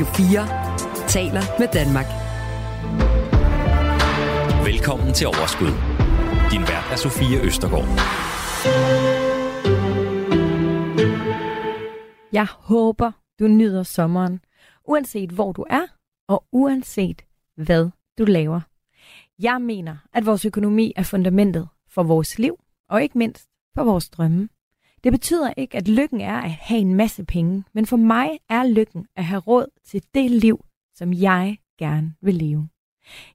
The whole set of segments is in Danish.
Radio 4 taler med Danmark. Velkommen til Overskud. Din vært er Sofie Østergaard. Jeg håber, du nyder sommeren, uanset hvor du er, og uanset hvad du laver. Jeg mener, at vores økonomi er fundamentet for vores liv, og ikke mindst for vores drømme. Det betyder ikke, at lykken er at have en masse penge, men for mig er lykken at have råd til det liv, som jeg gerne vil leve.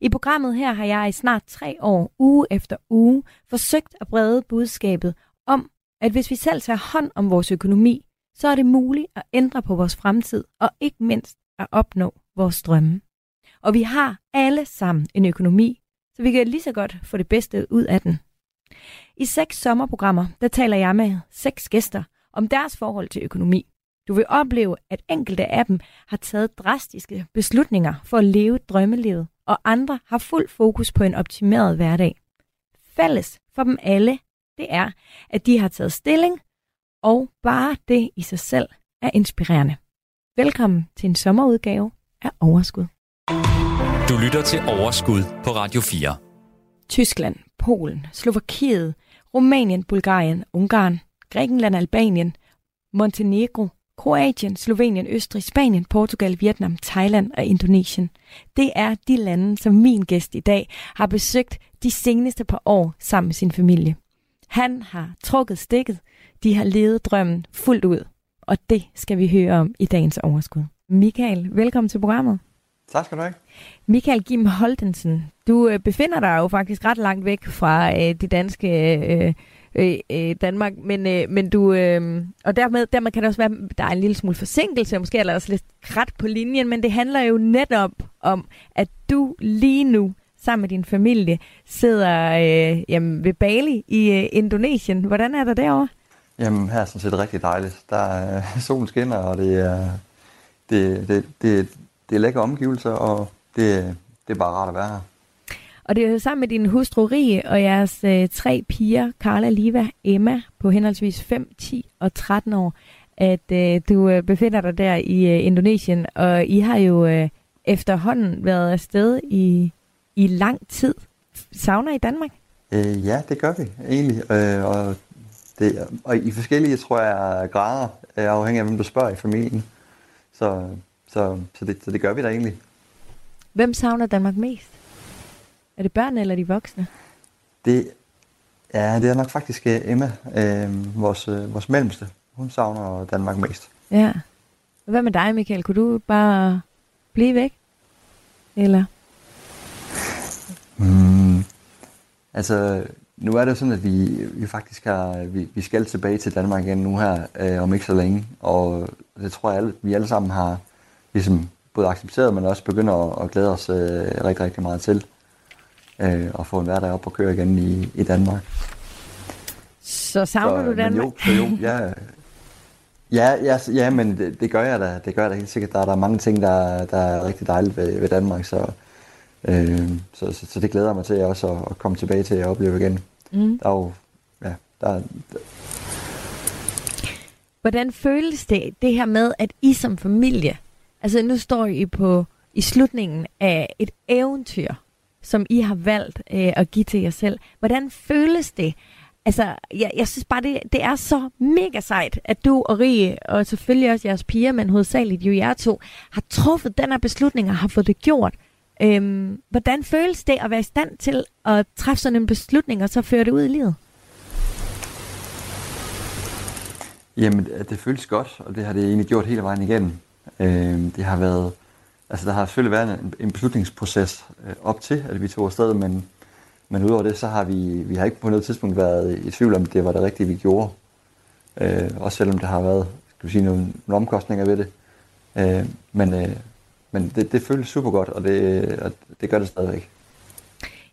I programmet her har jeg i snart tre år, uge efter uge, forsøgt at brede budskabet om, at hvis vi selv tager hånd om vores økonomi, så er det muligt at ændre på vores fremtid, og ikke mindst at opnå vores drømme. Og vi har alle sammen en økonomi, så vi kan lige så godt få det bedste ud af den. I seks sommerprogrammer, der taler jeg med seks gæster om deres forhold til økonomi. Du vil opleve, at enkelte af dem har taget drastiske beslutninger for at leve drømmelivet, og andre har fuld fokus på en optimeret hverdag. Fælles for dem alle, det er, at de har taget stilling, og bare det i sig selv er inspirerende. Velkommen til en sommerudgave af Overskud. Du lytter til Overskud på Radio 4. Tyskland, Polen, Slovakiet, Rumænien, Bulgarien, Ungarn, Grækenland, Albanien, Montenegro, Kroatien, Slovenien, Østrig, Spanien, Portugal, Vietnam, Thailand og Indonesien. Det er de lande, som min gæst i dag har besøgt de seneste par år sammen med sin familie. Han har trukket stikket, de har levet drømmen fuldt ud, og det skal vi høre om i dagens overskud. Michael, velkommen til programmet. Tak skal du have. Michael Kim Holdensen, du øh, befinder dig jo faktisk ret langt væk fra øh, det danske øh, øh, øh, Danmark, men, øh, men du, øh, og dermed, dermed kan det også være, der er en lille smule forsinkelse, måske er der også lidt krat på linjen, men det handler jo netop om, at du lige nu sammen med din familie sidder øh, jamen, ved Bali i øh, Indonesien. Hvordan er der derovre? Jamen, her er sådan set rigtig dejligt. Der er solen skinner, og det er, det, det, det, det er lækre omgivelser, og det, det er bare rart at være her. Og det er jo sammen med din hustru Rie og jeres øh, tre piger, Carla, Liva, Emma, på henholdsvis 5, 10 og 13 år, at øh, du øh, befinder dig der i øh, Indonesien, og I har jo øh, efterhånden været afsted i, i lang tid. Savner I Danmark? Øh, ja, det gør vi egentlig, øh, og, det, og i forskellige, tror jeg, grader, øh, afhængig af, hvem du spørger i familien. Så, så, så, det, så det gør vi da egentlig. Hvem savner Danmark mest? Er det børnene eller de voksne? Det, ja, det er nok faktisk øh, Emma, øh, vores, øh, vores mellemste. Hun savner Danmark mest. Ja. Hvad med dig, Michael? Kunne du bare blive væk? Eller? Mm, altså, nu er det sådan, at vi, vi faktisk har, vi, vi skal tilbage til Danmark igen nu her, øh, om ikke så længe. Og det tror jeg, alle, vi alle sammen har ligesom både accepteret, men også begynder at, at glæde os øh, rigtig, rigtig meget til øh, at få en hverdag op og køre igen i, i Danmark. Så savner så, du Danmark? jo, jo, ja, ja, ja, ja men det, det gør jeg da. Det gør jeg da helt sikkert. Der er der mange ting, der, der er rigtig dejligt ved, ved Danmark, så, øh, så, så, så det glæder jeg mig til også at, at komme tilbage til at opleve igen. Mm. Der er jo, ja, der, der Hvordan føles det, det her med, at I som familie, altså nu står I på i slutningen af et eventyr, som I har valgt øh, at give til jer selv. Hvordan føles det? Altså, jeg, jeg synes bare, det, det er så mega sejt, at du og Rie, og selvfølgelig også jeres piger, men hovedsageligt jo jer to, har truffet den her beslutning og har fået det gjort. Øhm, hvordan føles det at være i stand til at træffe sådan en beslutning, og så føre det ud i livet? Jamen, det føles godt, og det har det egentlig gjort hele vejen igennem. Øh, det har været, altså der har selvfølgelig været en, en beslutningsproces øh, op til, at vi tog afsted, men, men udover det, så har vi, vi har ikke på noget tidspunkt været i tvivl om, det var det rigtige, vi gjorde. Øh, også selvom der har været, skal vi sige, nogle, nogle omkostninger ved det. Øh, men øh, men det, det føles super godt, og det, og det gør det stadigvæk.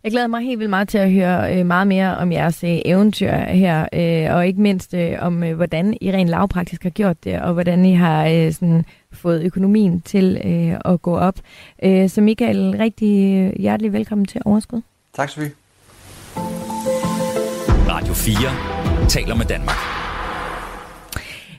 Jeg glæder mig helt vildt meget til at høre øh, meget mere om jeres øh, eventyr her, øh, og ikke mindst øh, om, øh, hvordan I rent lavpraktisk har gjort det, og hvordan I har øh, sådan, fået økonomien til øh, at gå op. Øh, så Michael, rigtig øh, hjertelig velkommen til Overskud. Tak, Sofie. Radio 4 taler med Danmark.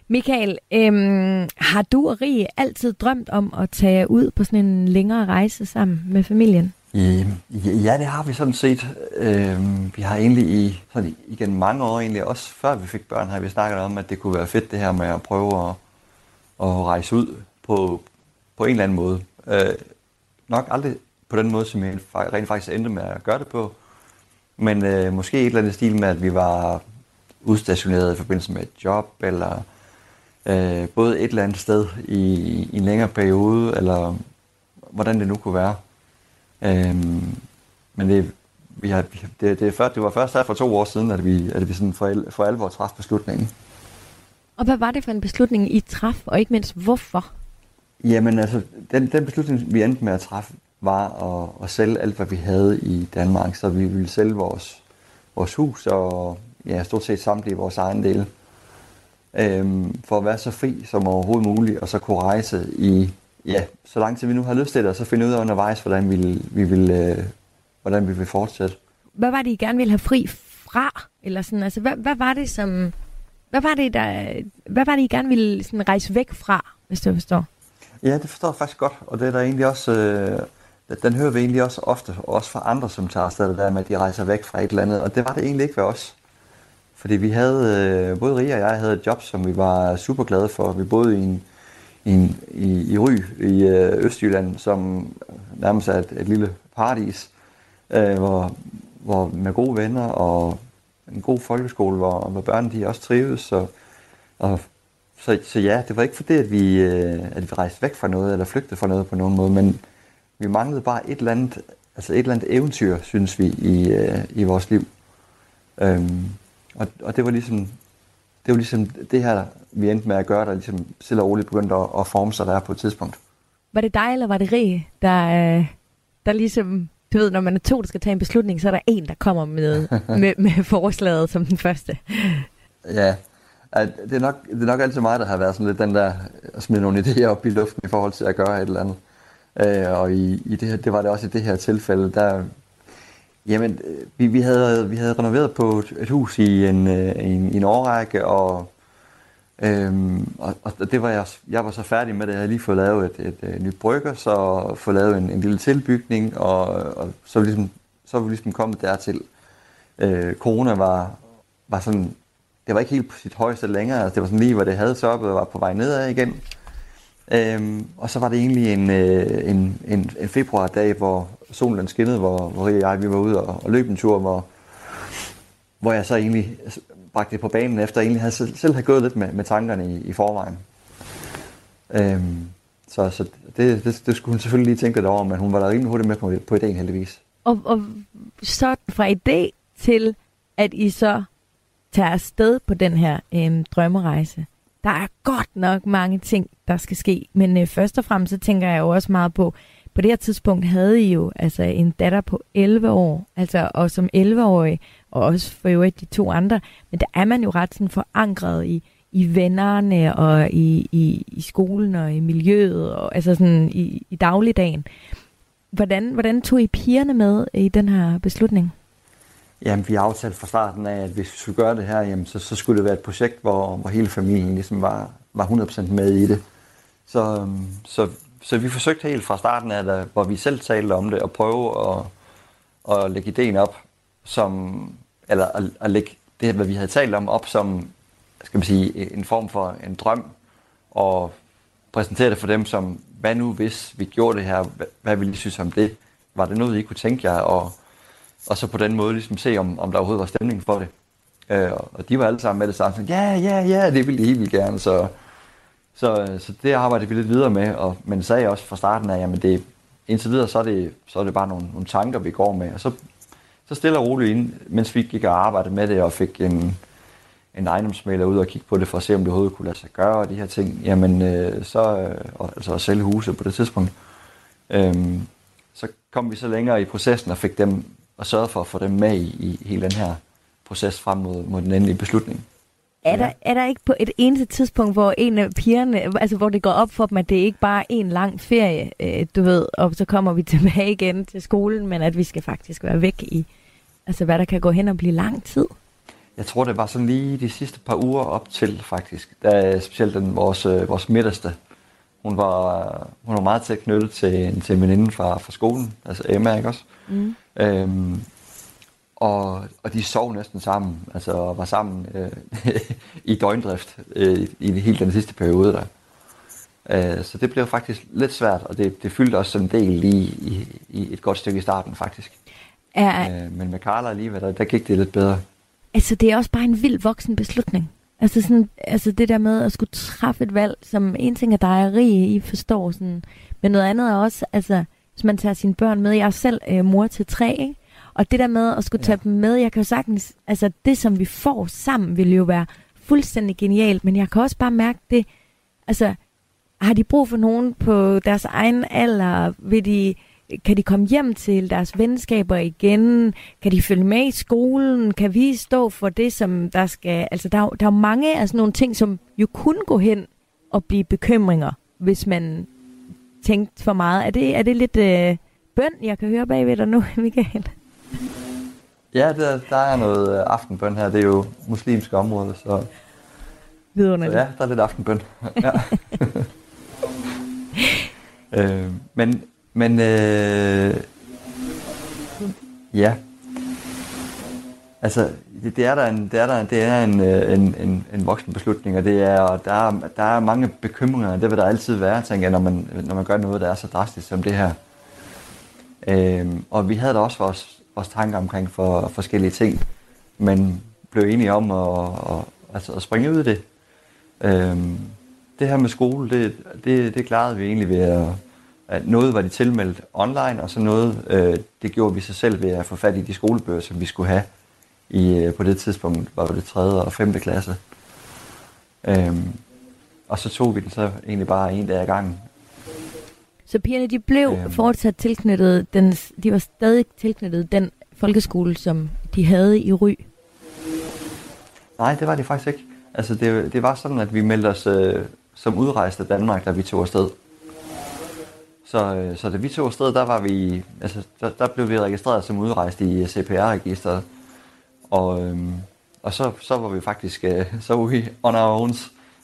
Michael, øhm, har du og Rie altid drømt om at tage ud på sådan en længere rejse sammen med familien? Ja, det har vi sådan set. Øhm, vi har egentlig i, sådan igen mange år, egentlig også før vi fik børn, har vi snakket om, at det kunne være fedt det her med at prøve at, at rejse ud på, på en eller anden måde. Øh, nok aldrig på den måde, som jeg rent faktisk endte med at gøre det på, men øh, måske et eller andet stil med, at vi var udstationeret i forbindelse med et job, eller øh, både et eller andet sted i, i en længere periode, eller hvordan det nu kunne være. Øhm, men det, vi har, det, det, er det var først her for to år siden, at vi, at vi sådan for, for alvor træffede beslutningen. Og hvad var det for en beslutning, I traf, og ikke mindst hvorfor? Jamen altså, den, den beslutning, vi endte med at træffe, var at, at sælge alt, hvad vi havde i Danmark. Så vi ville sælge vores, vores hus og ja, stort set samtlige vores egen dele. Øhm, for at være så fri som overhovedet muligt, og så kunne rejse i, ja, så lang tid vi nu har lyst til det, og så finde ud af undervejs, hvordan vi, vi vil, øh, hvordan vi vil fortsætte. Hvad var det, I gerne ville have fri fra? Eller sådan, altså, hvad, hvad var det, som... Hvad var det, der, hvad var det, I gerne ville sådan rejse væk fra, hvis du forstår? Ja, det forstår jeg faktisk godt, og det er der egentlig også... Øh, den hører vi egentlig også ofte, også fra andre, som tager afsted der med, at de rejser væk fra et eller andet, og det var det egentlig ikke ved os. Fordi vi havde, øh, både Ria og jeg havde et job, som vi var super glade for. Vi boede i en, i, en, i, i Ry i øh, Østjylland, som nærmest er et, et lille paradis, øh, hvor, hvor med gode venner og en god folkeskole, hvor, hvor børnene de også trives. Så, og, så, så ja, det var ikke fordi, at vi, øh, at vi rejste væk fra noget, eller flygtede fra noget på nogen måde, men vi manglede bare et eller andet, altså et eller andet eventyr, synes vi, i, øh, i vores liv. Øhm, og, og det var ligesom det var ligesom det her, vi endte med at gøre, der ligesom stille og roligt begyndte at, at forme sig der på et tidspunkt. Var det dig, eller var det Rie, der, øh, der ligesom, du ved, når man er to, der skal tage en beslutning, så er der en, der kommer med, med, med forslaget som den første? Ja, det er, nok, det er nok altid mig, der har været sådan lidt den der, at smide nogle idéer op i luften i forhold til at gøre et eller andet. Øh, og i, i det, her, det var det også i det her tilfælde, der, jamen, øh, vi, vi, havde, vi havde renoveret på et, et hus i en, øh, en, i en årrække, og, øhm, og, og det var jeg, jeg var så færdig med det. Jeg havde lige fået lavet et, et, et nyt brygger, så fået lavet en, en lille tilbygning, og, og så, ligesom, så var vi ligesom kommet dertil. Øh, corona var, var sådan, det var ikke helt på sit højeste længere, altså det var sådan lige, hvor det havde stoppet og var på vej nedad igen. Øhm, og så var det egentlig en, øh, en, en, en februardag, hvor solen skinnede, hvor, hvor jeg og jeg vi var ude og, og løb en tur, hvor, hvor jeg så egentlig bragte det på banen, efter jeg egentlig havde, selv, havde gået lidt med, med tankerne i, i forvejen. Øhm, så så det, det, det skulle hun selvfølgelig lige tænke lidt over, men hun var da rimelig hurtigt med på, på idéen heldigvis. Og, og så fra idé til, at I så tager afsted på den her øhm, drømmerejse, der er godt nok mange ting, der skal ske. Men øh, først og fremmest så tænker jeg jo også meget på, på det her tidspunkt havde I jo altså en datter på 11 år, altså og som 11-årig, og også for øvrigt de to andre, men der er man jo ret sådan forankret i, i vennerne og i, i, i skolen og i miljøet, og altså sådan i, i dagligdagen. Hvordan, hvordan tog I pigerne med i den her beslutning? Jamen, vi aftalte fra starten af, at hvis vi skulle gøre det her, jamen, så, så skulle det være et projekt, hvor, hvor hele familien ligesom var, var 100% med i det. Så, øhm, så, så vi forsøgte helt fra starten af, der, hvor vi selv talte om det, at prøve at, at lægge ideen op, som, eller at, at lægge det, hvad vi havde talt om, op som skal man sige, en form for en drøm, og præsentere det for dem som, hvad nu hvis vi gjorde det her, hvad, hvad ville I synes om det? Var det noget, I kunne tænke jer? Og, og så på den måde ligesom se, om, om der overhovedet var stemning for det. Øh, og de var alle sammen med det samme, ja, ja, ja, det ville I helt gerne, så, så, øh, så det arbejdede vi lidt videre med, og, men sagde også fra starten af, jamen det, indtil videre, så er det, så er det bare nogle, nogle tanker, vi går med, og så, så stille og roligt ind, mens vi gik og arbejdede med det, og fik en, en ejendomsmaler ud og kigge på det, for at se, om det overhovedet kunne lade sig gøre, og de her ting, jamen øh, så, øh, altså at sælge huset på det tidspunkt, øh, så kom vi så længere i processen og fik dem og sørgede for at få dem med i, i hele den her proces frem mod, mod den endelige beslutning. Er der, er der ikke på et eneste tidspunkt, hvor en af pigerne, altså hvor det går op for dem, at det ikke bare er en lang ferie, øh, du ved, og så kommer vi tilbage igen til skolen, men at vi skal faktisk være væk i, altså hvad der kan gå hen og blive lang tid? jeg tror, det var sådan lige de sidste par uger op til, faktisk. Da specielt den, vores, øh, vores midterste, hun var, hun var meget tæt knyttet til, til en veninde fra, fra skolen, altså Emma, ikke også? Mm. Øhm, og, og de sov næsten sammen, altså var sammen øh, i døgndrift øh, i hele den sidste periode der. Øh, så det blev faktisk lidt svært, og det, det fyldte også en del lige i, i et godt stykke i starten faktisk. Er, Øh, men med Carla alligevel, der, der gik det lidt bedre. altså, det er også bare en vild voksen beslutning. Altså, sådan, altså det der med at skulle træffe et valg, som en ting er dig I forstår sådan, men noget andet er også, altså, hvis man tager sine børn med, jeg er selv øh, mor til tre, ikke? Og det der med at skulle tage dem med, jeg kan jo sagtens, altså det som vi får sammen, vil jo være fuldstændig genialt, men jeg kan også bare mærke det, altså har de brug for nogen på deres egen alder? Vil de, kan de komme hjem til deres venskaber igen? Kan de følge med i skolen? Kan vi stå for det, som der skal... Altså, der, er der er mange af sådan nogle ting, som jo kunne gå hen og blive bekymringer, hvis man tænkte for meget. Er det, er det lidt øh, bøn, jeg kan høre bagved dig nu, Michael? Ja, der, der er noget øh, aftenbøn her. Det er jo muslimske område, så, så Vidunderligt. ja, der er lidt aftenbøn. ja. øh, men men øh, ja, altså det, det er der en, det er der, det er en, øh, en, en, en voksen beslutning, og det er, og der, er, der er mange bekymringer, det vil der altid være, tænker jeg, når man, når man gør noget, der er så drastisk som det her. Øhm, og vi havde da også vores, vores tanker omkring for forskellige ting, men blev enige om at, at, altså at springe ud i det. Øhm, det her med skole, det, det, det klarede vi egentlig ved at, at noget var de tilmeldt online, og så noget, øh, det gjorde vi sig selv ved at få fat i de skolebøger, som vi skulle have i, øh, på det tidspunkt, var det 3. og 5. klasse. Øhm, og så tog vi den så egentlig bare en dag ad gangen. Så pigerne, de blev Øhm. fortsat tilknyttet, den, de var stadig tilknyttet den folkeskole, som de havde i Ry. Nej, det var det faktisk ikke. Altså, det, det var sådan, at vi meldte os øh, som udrejst af Danmark, da vi tog afsted. Så, øh, så da vi tog afsted, der, var vi, altså, der, der blev vi registreret som udrejst i CPR-registeret. Og, øhm, og så, så var vi faktisk øh, så var vi on our own,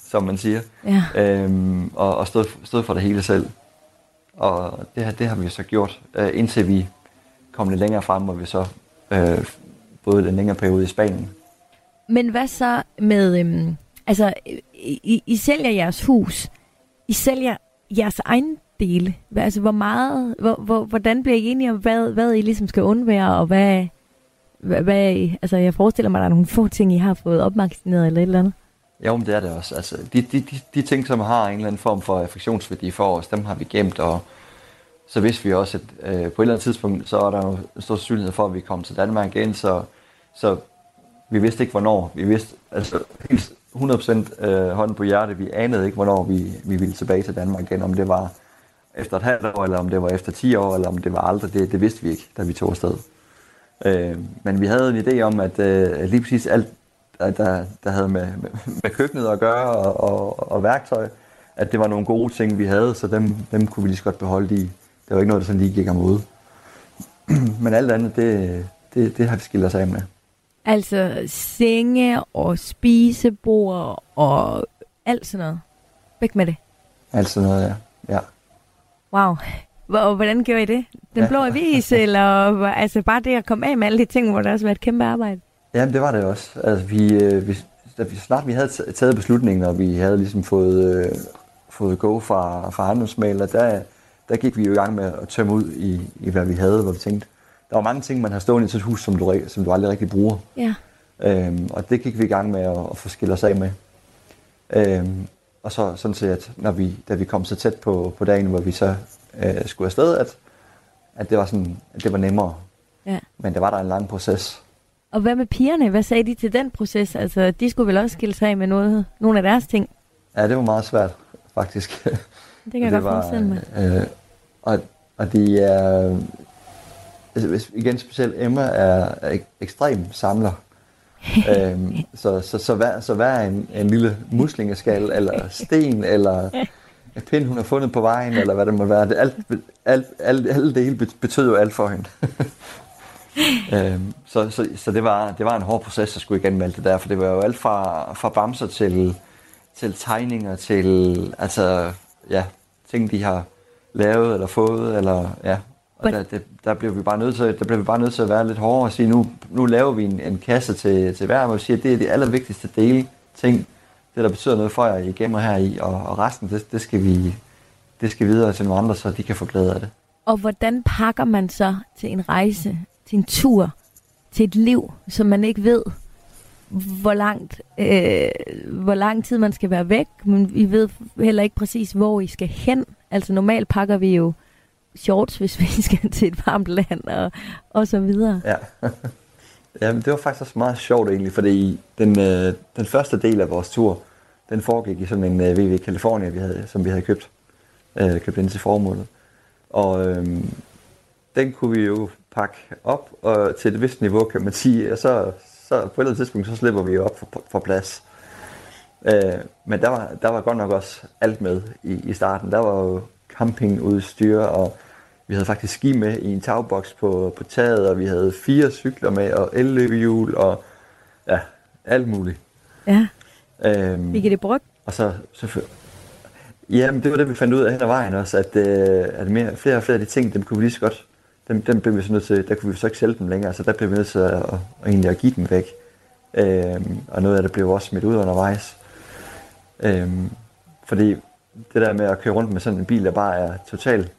som man siger. Ja. Øhm, og og stod, stod for det hele selv. Og det, her, det har vi så gjort, øh, indtil vi kom lidt længere frem, hvor vi så øh, boede den længere periode i Spanien. Men hvad så med, øhm, altså, I, I, sælger jeres hus, I sælger jeres egen dele. Altså, hvor meget, hvor, hvor, hvordan bliver I enige om, hvad, hvad I ligesom skal undvære, og hvad, hvad, hvad altså, jeg forestiller mig, at der er nogle få ting, I har fået opmagasineret eller et eller andet. Jo, men det er det også. Altså, de, de, de, de ting, som har en eller anden form for affektionsværdi for os, dem har vi gemt, og så vidste vi også, at øh, på et eller andet tidspunkt, så er der jo en stor sandsynlighed for, at vi kommer til Danmark igen, så, så vi vidste ikke, hvornår. Vi vidste altså helt 100% øh, hånden på hjertet, vi anede ikke, hvornår vi, vi ville tilbage til Danmark igen, om det var efter et halvt år, eller om det var efter 10 år, eller om det var aldrig, det, det vidste vi ikke, da vi tog afsted. Øh, men vi havde en idé om, at øh, lige præcis alt, der, der, der havde med, med, med køkkenet at gøre og, og, og værktøj, at det var nogle gode ting, vi havde, så dem, dem kunne vi lige så godt beholde i. Det var ikke noget, der sådan lige gik ude. Men alt andet, det, det, det har vi skilt os af med. Altså senge og spisebord og alt sådan noget. Væk med det. Alt sådan noget, ja. ja. Wow. Hvor, hvordan gjorde I det? Den Ja. blå avis, eller altså bare det at komme af med alle de ting, hvor der også var et kæmpe arbejde? Jamen, det var det også. Altså, vi, øh, vi, da vi snart vi havde taget beslutningen, og vi havde ligesom fået, øh, fået go fra, fra ejendomsmaler, der, der gik vi jo i gang med at tømme ud i, i hvad vi havde, hvor vi tænkte, der var mange ting, man har stående i sit hus, som du, som du aldrig rigtig bruger. Ja. Øhm, og det gik vi i gang med at, at få skilt os af med. Øhm, og så sådan set, at når vi, da vi kom så tæt på, på dagen, hvor vi så øh, skulle afsted, at, at, det var sådan, at det var nemmere. Ja. Men det var der en lang proces. Og hvad med pigerne? Hvad sagde de til den proces? Altså, de skulle vel også skille sig af med noget, nogle af deres ting. Ja, det var meget svært, faktisk. Det kan jeg godt forestille mig. Øh, og, og de er... Altså, igen, specielt Emma er, er ek- ekstrem samler. øhm, så, så, så, hver, så hver en, en lille muslingeskal, eller sten, eller en pind, hun har fundet på vejen, eller hvad det må være, det, alt, alt, alt, alle dele bet- betød jo alt for hende. øhm, så så, så det, var, det var en hård proces at skulle igennem alt det der, for det var jo alt fra, fra bamser til, til tegninger, til altså, ja, ting, de har lavet eller fået, eller ja. Og der, det, der blev vi bare nødt til, der blev vi bare nødt til at være lidt hårdere og sige, nu, nu laver vi en, en kasse til, til hver, hvor vi siger, at det er de allervigtigste dele, ting, det der betyder noget for jer, I gemmer her i, og, og resten, det, det, skal vi, det skal videre til nogle andre, så de kan få glæde af det. Og hvordan pakker man så til en rejse, til en tur, til et liv, som man ikke ved, hvor langt, øh, hvor lang tid man skal være væk, men vi ved heller ikke præcis, hvor I skal hen. Altså normalt pakker vi jo shorts, hvis vi skal til et varmt land og, og så videre. Ja. Jamen, det var faktisk også meget sjovt egentlig, fordi den, øh, den første del af vores tur, den foregik i sådan en øh, VV California, vi havde, som vi havde købt, øh, købt ind til formålet. Og øh, den kunne vi jo pakke op og til et vist niveau, kan man sige, og så, så på et eller andet tidspunkt, så slipper vi jo op for, for plads. Øh, men der var, der var godt nok også alt med i, i starten. Der var jo campingudstyr, og vi havde faktisk ski med i en tagboks på, på taget, og vi havde fire cykler med, og elløbehjul, og ja, alt muligt. Ja. Øhm, Fik I det brugt? Og så, så Jamen, det var det, vi fandt ud af hen ad vejen også, at, øh, at mere, flere og flere af de ting, dem kunne vi lige så godt, dem, dem blev vi så nødt til, der kunne vi så ikke sælge dem længere, så der blev vi nødt til at, at, at, egentlig at give dem væk. Øhm, og noget af det blev også smidt ud undervejs. Øhm, fordi det der med at køre rundt med sådan en bil, der bare er totalt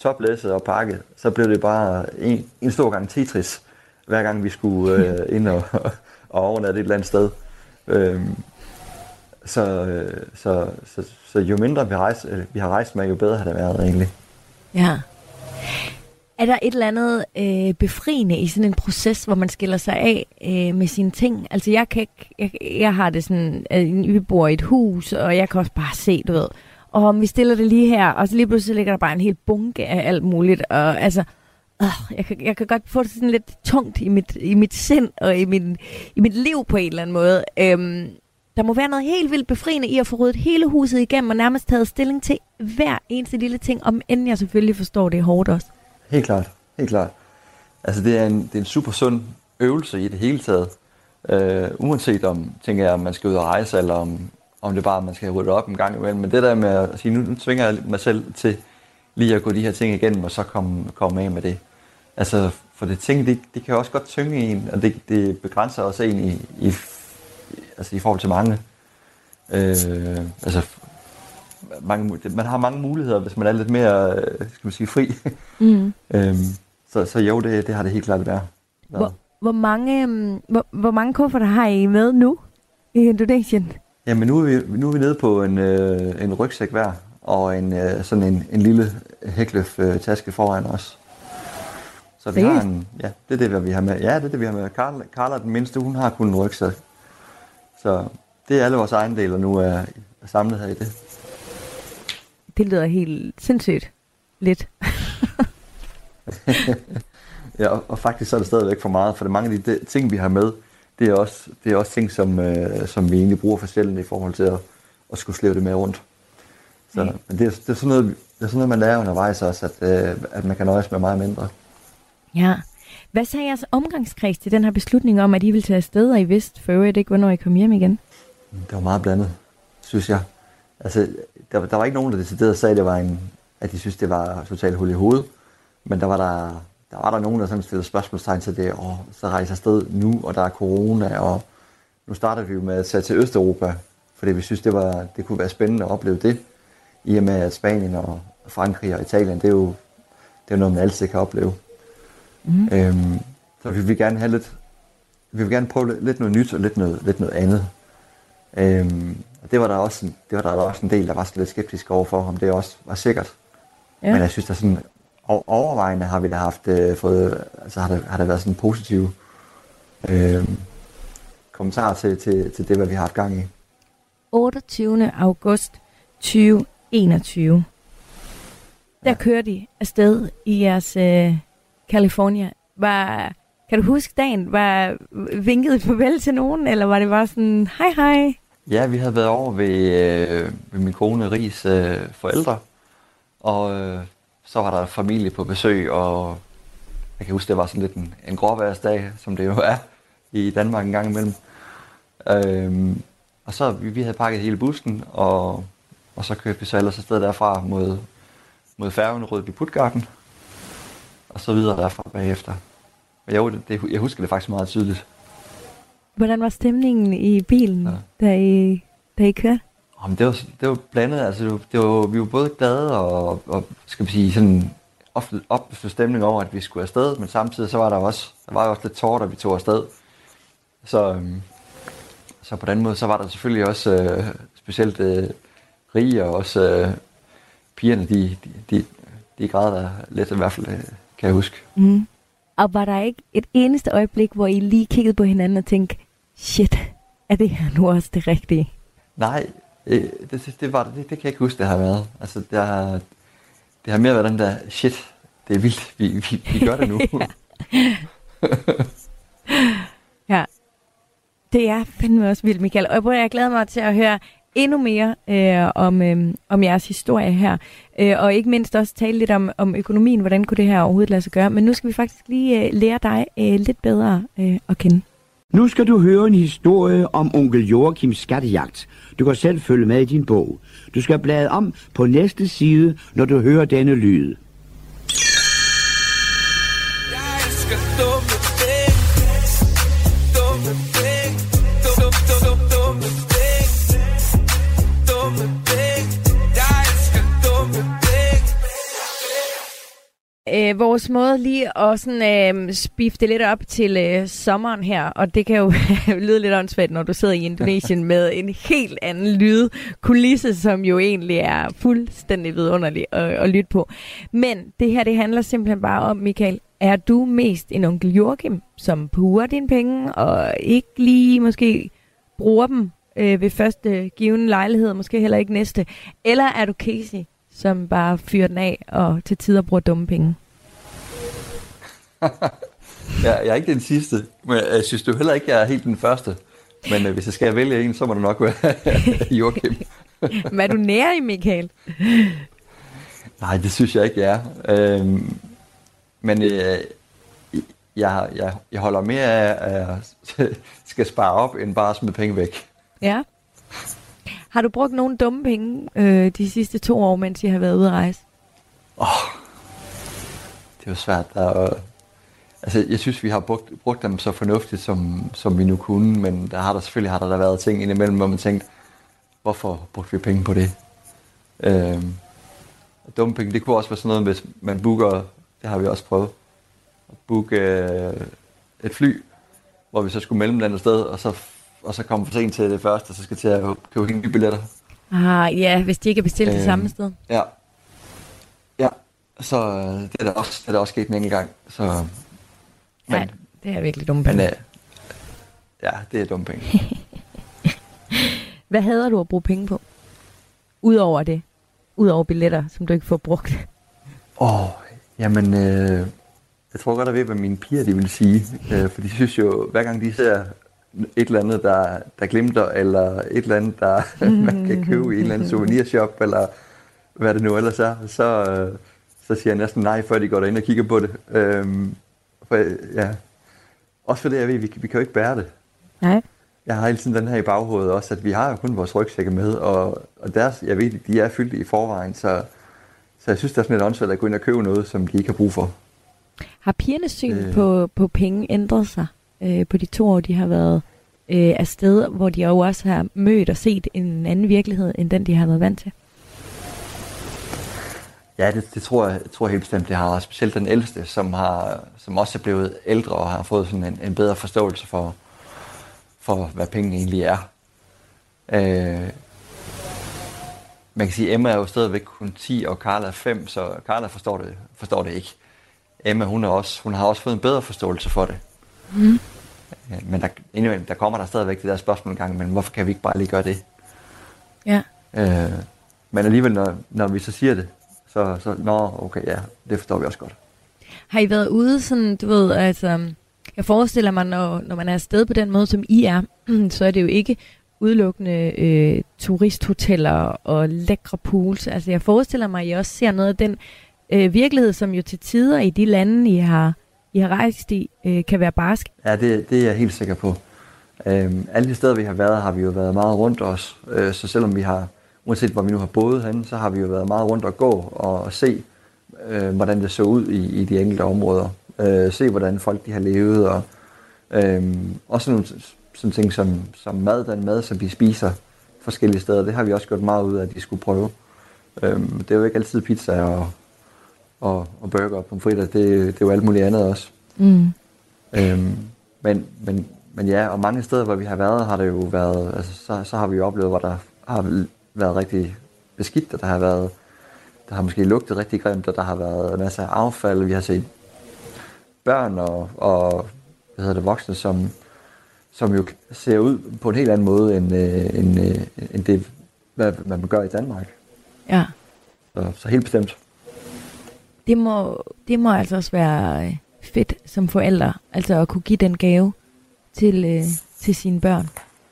toplæsset og pakket, så blev det bare en, en stor gang Tetris, hver gang vi skulle øh, ind og, og overnatte et eller andet sted. Øhm, så, øh, så, så, så jo mindre vi, rejse, øh, vi har rejst med, jo bedre har det været egentlig. Ja. Er der et eller andet øh, befriende i sådan en proces, hvor man skiller sig af øh, med sine ting? Altså jeg kan ikke, jeg, jeg har det sådan, at vi bor i et hus, og jeg kan også bare se, du ved, og om vi stiller det lige her, og så lige pludselig ligger der bare en hel bunke af alt muligt, og altså, øh, jeg, kan, jeg kan godt få det sådan lidt tungt i mit, i mit sind og i, min, i mit liv på en eller anden måde. Øhm, der må være noget helt vildt befriende i at få ryddet hele huset igennem og nærmest taget stilling til hver eneste lille ting, om end jeg selvfølgelig forstår, det er hårdt også. Helt klart, helt klart. Altså det er en, det er en super sund øvelse i det hele taget. Øh, uanset om, tænker jeg, om man skal ud og rejse, eller om, om det bare, man skal rydde op en gang imellem. Men det der med at sige, nu, nu tvinger jeg mig selv til lige at gå de her ting igennem, og så komme, komme af med det. Altså, for det ting, det, det kan også godt tynge en, og det, det begrænser også en i, i altså i forhold til mange. Øh, altså, mange, man har mange muligheder, hvis man er lidt mere, øh, skal man sige, fri. Mm. øhm, så, så jo, det, det har det helt klart været. Hvor, hvor, mange, øhm, hvor, hvor mange kufferter har I med nu i Indonesien? Jamen nu er vi, nu er vi nede på en, øh, en rygsæk hver, og en, øh, sådan en, en lille hækløf øh, taske foran os. Så vi har en, ja, det er det, vi har med. Ja, det er det, vi har med. Carla, Carla den mindste, hun har kun en rygsæk. Så det er alle vores ejendele nu er samlet her i det. Det lyder helt sindssygt lidt. ja, og, og faktisk så er det stadigvæk for meget, for det mange af de ting, vi har med, det er også, det er også ting, som, øh, som vi egentlig bruger for sjældent i forhold til at, at skulle slæve det med rundt. Så, okay. men det, er, det, er sådan noget, det er sådan noget, man lærer undervejs også, at, øh, at man kan nøjes med meget mindre. Ja. Hvad sagde jeres omgangskreds til den her beslutning om, at I ville tage afsted, og I vidste for øvrigt ikke, hvornår I kom hjem igen? Det var meget blandet, synes jeg. Altså, der, der var ikke nogen, der decideret sagde, at, det var en, at de synes, det var totalt hul i hovedet. Men der var der, der, var der nogen, der sådan stillede spørgsmålstegn til det, og så rejser afsted nu, og der er corona, og nu starter vi jo med at tage til Østeuropa, fordi vi synes, det, var, det kunne være spændende at opleve det, i og med at Spanien og Frankrig og Italien, det er jo, det er noget, man altid kan opleve. Mm. Øhm, så vi vil gerne have lidt, vi vil gerne prøve lidt noget nyt og lidt noget, lidt noget andet. Øhm, og det var der også en, det var der også en del, der var lidt skeptisk overfor, om det også var sikkert. Ja. Men jeg synes, der sådan overvejende har vi da haft øh, fået, altså har der, har der været sådan en positiv øh, kommentar til, til, til det, hvad vi har haft gang i. 28. august 2021. Der ja. kørte de afsted i jeres øh, California. Var, kan du huske dagen? Var vinket farvel til nogen, eller var det bare sådan, hej hej? Ja, vi havde været over ved, øh, ved min kone Ries øh, forældre, og øh, så var der familie på besøg, og jeg kan huske, det var sådan lidt en, en gråværsdag, som det jo er i Danmark en gang imellem. Øh, og så vi, vi havde pakket hele bussen, og, og så kørte vi så ellers afsted derfra mod, mod færgen Rødby Putgarten, og så videre derfra bagefter. Men jo, det, det, jeg husker det faktisk meget tydeligt. Hvordan var stemningen i bilen, ja. da, I, da I kørte? Jamen, det, var, det var blandet. Altså, det var, det var, vi var både glade og, og skal vi sige, sådan ofte op stemning over, at vi skulle afsted, men samtidig så var der også, der var også lidt tårer, da vi tog afsted. Så, øhm, så på den måde, så var der selvfølgelig også øh, specielt øh, rige og også øh, pigerne, de, de, de, de græd der lidt i hvert fald, øh, kan jeg huske. Mm. Og var der ikke et eneste øjeblik, hvor I lige kiggede på hinanden og tænkte, shit, er det her nu også det rigtige? Nej, øh, det, det, var, det, det kan jeg ikke huske, det har været. Altså, det har, det har mere været den der, shit, det er vildt, vi, vi, vi gør det nu. ja. Det er fandme også vildt, Michael. Og jeg glæder mig til at høre endnu mere øh, om, øh, om jeres historie her. Øh, og ikke mindst også tale lidt om, om økonomien. Hvordan kunne det her overhovedet lade sig gøre? Men nu skal vi faktisk lige øh, lære dig øh, lidt bedre øh, at kende. Nu skal du høre en historie om onkel Joachims skattejagt. Du kan selv følge med i din bog. Du skal blade om på næste side, når du hører denne lyd. Øh, vores måde lige at sådan, øh, spifte lidt op til øh, sommeren her, og det kan jo lyde lidt åndssvagt, når du sidder i Indonesien med en helt anden lyd, kulisse, som jo egentlig er fuldstændig vidunderlig at, at lytte på. Men det her, det handler simpelthen bare om, Michael, er du mest en onkel Joachim, som purer dine penge, og ikke lige måske bruger dem øh, ved første givende lejlighed, måske heller ikke næste? Eller er du Casey, som bare fyrer den af og til tider bruger dumme penge? jeg, jeg er ikke den sidste, men jeg synes du heller ikke, jeg er helt den første. Men øh, hvis jeg skal vælge en, så må det nok være Joachim. men er du nære i, Michael? Nej, det synes jeg ikke, jeg er. Øhm, men øh, jeg, jeg, jeg holder mere af, at jeg skal spare op, end bare smide penge væk. Ja. Har du brugt nogle dumme penge øh, de sidste to år, mens I har været ude at rejse? Åh, oh, det jo svært. Der, altså, jeg synes, vi har brugt, brugt dem så fornuftigt, som, som vi nu kunne, men der har der selvfølgelig har der, der været ting indimellem, hvor man tænkte, hvorfor brugte vi penge på det? Øhm, dumme penge, det kunne også være sådan noget, hvis man booker, det har vi også prøvet, at booke øh, et fly, hvor vi så skulle mellemlande sted, og så, og så komme for sent til det første, og så skal til at købe nye billetter. Ah, ja, hvis de ikke er bestilt øhm, det samme sted. Ja. Ja, så øh, det er der også, det er der også sket en enkelt gang. Så men, ja, det er virkelig dumme penge. Men, uh, ja, det er dumme penge. Hvad hader du at bruge penge på? Udover det. Udover billetter, som du ikke får brugt. Åh, oh, jamen, øh, jeg tror godt, at ved, hvad mine piger de vil sige. Øh, for de synes jo, hver gang de ser et eller andet, der, der glimter, eller et eller andet, der man kan købe i en eller anden souvenirshop, eller hvad det nu ellers er, så, øh, så siger jeg næsten nej, før de går derind og kigger på det. Øh, for, ja. Også fordi jeg ved, vi, vi kan jo ikke bære det. Nej. Jeg har hele tiden den her i baghovedet også, at vi har jo kun vores rygsække med, og, og deres, jeg ved, de er fyldt i forvejen, så, så jeg synes, det er sådan lidt åndssvagt at gå ind og købe noget, som de ikke har brug for. Har pigernes syn øh. på, på penge ændret sig øh, på de to år, de har været øh, afsted, hvor de jo også har mødt og set en anden virkelighed, end den, de har været vant til? Ja, det, det tror, jeg, tror jeg helt bestemt, det har. Specielt den ældste, som, har, som også er blevet ældre og har fået sådan en, en bedre forståelse for, for, hvad penge egentlig er. Øh, man kan sige, at Emma er jo stadigvæk kun 10, og Carla er 5, så Carla forstår det, forstår det ikke. Emma, hun, er også, hun har også fået en bedre forståelse for det. Mm. Men der, indimellem, der kommer der stadigvæk det der spørgsmål en gang, men hvorfor kan vi ikke bare lige gøre det? Ja. Øh, men alligevel, når, når vi så siger det, så, så nå, okay, ja, det forstår vi også godt. Har I været ude sådan, du ved, altså, jeg forestiller mig, når, når man er afsted på den måde, som I er, så er det jo ikke udelukkende øh, turisthoteller og lækre pools. Altså jeg forestiller mig, at I også ser noget af den øh, virkelighed, som jo til tider i de lande, I har I har rejst i, øh, kan være barsk. Ja, det, det er jeg helt sikker på. Øhm, alle de steder, vi har været, har vi jo været meget rundt os. Øh, så selvom vi har, uanset hvor vi nu har boet henne, så har vi jo været meget rundt og gå og se, øh, hvordan det så ud i, i de enkelte områder. Øh, se, hvordan folk de har levet, og øh, også nogle sådan ting som, som mad, den mad, som vi spiser forskellige steder, det har vi også gjort meget ud af, at de skulle prøve. Øh, det er jo ikke altid pizza og, og, og burger og pomfritter, det, det er jo alt muligt andet også. Mm. Øhm, men, men, men ja, og mange steder, hvor vi har været, har det jo været, altså, så, så har vi jo oplevet, hvor der har været rigtig beskidt, og der har været, der har måske lugtet rigtig grimt, og der har været masser af affald, vi har set børn og, og hvad hedder det, voksne, som, som jo ser ud på en helt anden måde, end, øh, end, øh, end det, hvad man gør i Danmark. Ja. Så, så helt bestemt. Det må, det må altså også være øh, fedt som forældre, altså at kunne give den gave til, øh, til sine børn.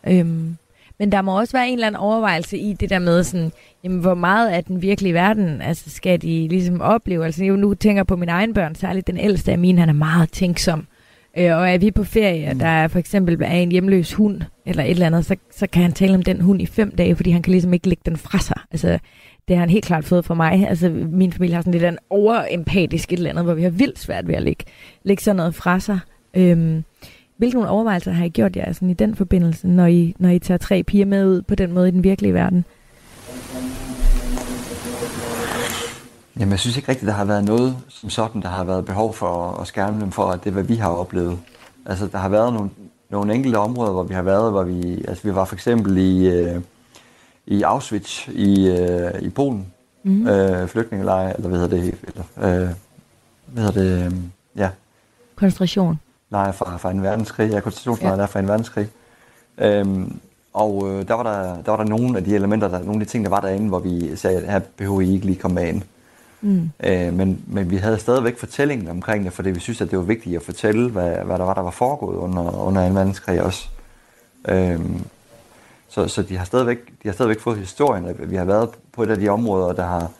Øhm, men der må også være en eller anden overvejelse i det der med, sådan, jamen, hvor meget af den virkelige verden altså, skal de ligesom opleve. Altså, jeg nu tænker på mine egne børn, særligt den ældste af mine, han er meget tænksom. Øh, og er vi på ferie, der er for eksempel er en hjemløs hund, eller et eller andet, så, så kan han tale om den hund i fem dage, fordi han kan ligesom ikke lægge den fra sig. Altså, det har han helt klart fået fra mig. Altså, min familie har sådan lidt en overempatisk et eller andet, hvor vi har vildt svært ved at lægge, lægge sådan noget fra sig. Øhm, hvilke nogle overvejelser har I gjort jer sådan i den forbindelse, når I, når I tager tre piger med ud på den måde i den virkelige verden? Jamen, jeg synes ikke rigtigt, der har været noget som sådan, der har været behov for at skærme dem for, at det er, hvad vi har oplevet. Altså, der har været nogle, nogle enkelte områder, hvor vi har været, hvor vi, altså vi var for eksempel i, øh, i Auschwitz i, øh, i Polen, mm. øh, flygtningelejre, eller hvad hedder det, eller, øh, hvad hedder det, øh, ja. Koncentration. Lejre fra, fra en verdenskrig, ja, koncentrationslejre ja. fra en verdenskrig. Øhm, og øh, der, var der, der var der nogle af de elementer, der, nogle af de ting, der var derinde, hvor vi sagde, at her behøver I ikke lige komme med ind. Mm. Øh, men, men vi havde stadigvæk fortællingen omkring det, fordi vi synes, at det var vigtigt at fortælle, hvad, hvad der var, der var foregået under, under en verdenskrig også. Øhm, så, så de har stadigvæk, de har stadigvæk fået historien. Vi har været på et af de områder, der har,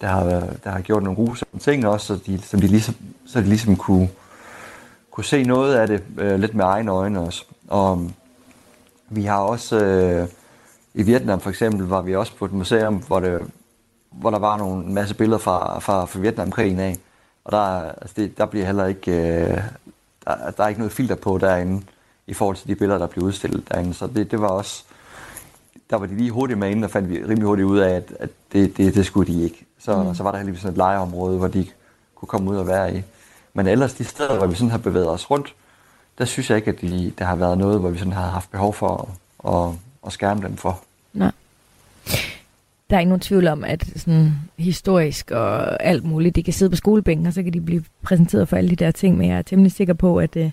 der har, der har gjort nogle gode ting også, så de, som de ligesom, så de ligesom kunne, kunne se noget af det øh, lidt med egne øjne også. Og vi har også øh, i Vietnam for eksempel, var vi også på et museum, hvor, det, hvor der var nogle en masse billeder fra, fra, fra Vietnamkrigen af. Og der, altså det, der bliver heller ikke, øh, der, der er ikke noget filter på derinde i forhold til de billeder, der bliver udstillet derinde. Så det, det var også, der var de lige hurtigt med inden, og fandt vi rimelig hurtigt ud af, at, at det, det, det skulle de ikke. Så, mm. så var der heldigvis sådan et legeområde, hvor de kunne komme ud og være i. Men ellers de steder, hvor vi sådan har bevæget os rundt, der synes jeg ikke, at de, der har været noget, hvor vi sådan har haft behov for at, at, at skærme dem for. Nej. Der er ikke nogen tvivl om, at sådan historisk og alt muligt, de kan sidde på skolebænken, og så kan de blive præsenteret for alle de der ting, men jeg er temmelig sikker på, at øh,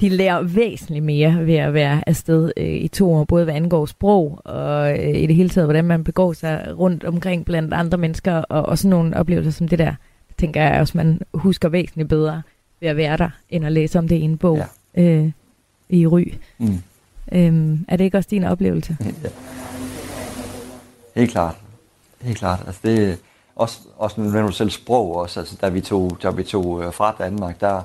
de lærer væsentligt mere ved at være afsted øh, i to år, både hvad angår sprog og øh, i det hele taget, hvordan man begår sig rundt omkring blandt andre mennesker, og også sådan nogle oplevelser som det der, tænker jeg også, man husker væsentligt bedre ved at være der, end at læse om det i en bog ja. øh, i Ry. Mm. Øhm, er det ikke også din oplevelse? Ja. Helt klart. Helt klart. Altså det, også, også nu du selv sprog også, altså da vi tog, da vi tog øh, fra Danmark, der,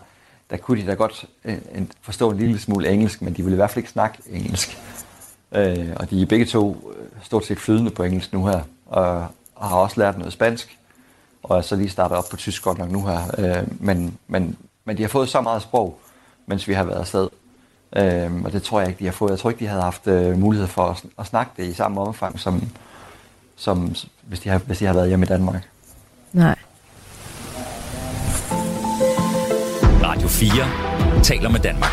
der kunne de da godt øh, forstå en lille smule engelsk, men de ville i hvert fald ikke snakke engelsk. Øh, og de er begge to øh, stort set flydende på engelsk nu her, og, og har også lært noget spansk, og er så lige startet op på tysk godt nok nu her. Øh, men, men, men de har fået så meget sprog, mens vi har været afsted. Øh, og det tror jeg ikke, de har fået. Jeg tror ikke, de havde haft øh, mulighed for at, at snakke det i samme omfang, som, som hvis, de har, hvis de har været hjemme i Danmark. Nej. Radio 4 taler med Danmark.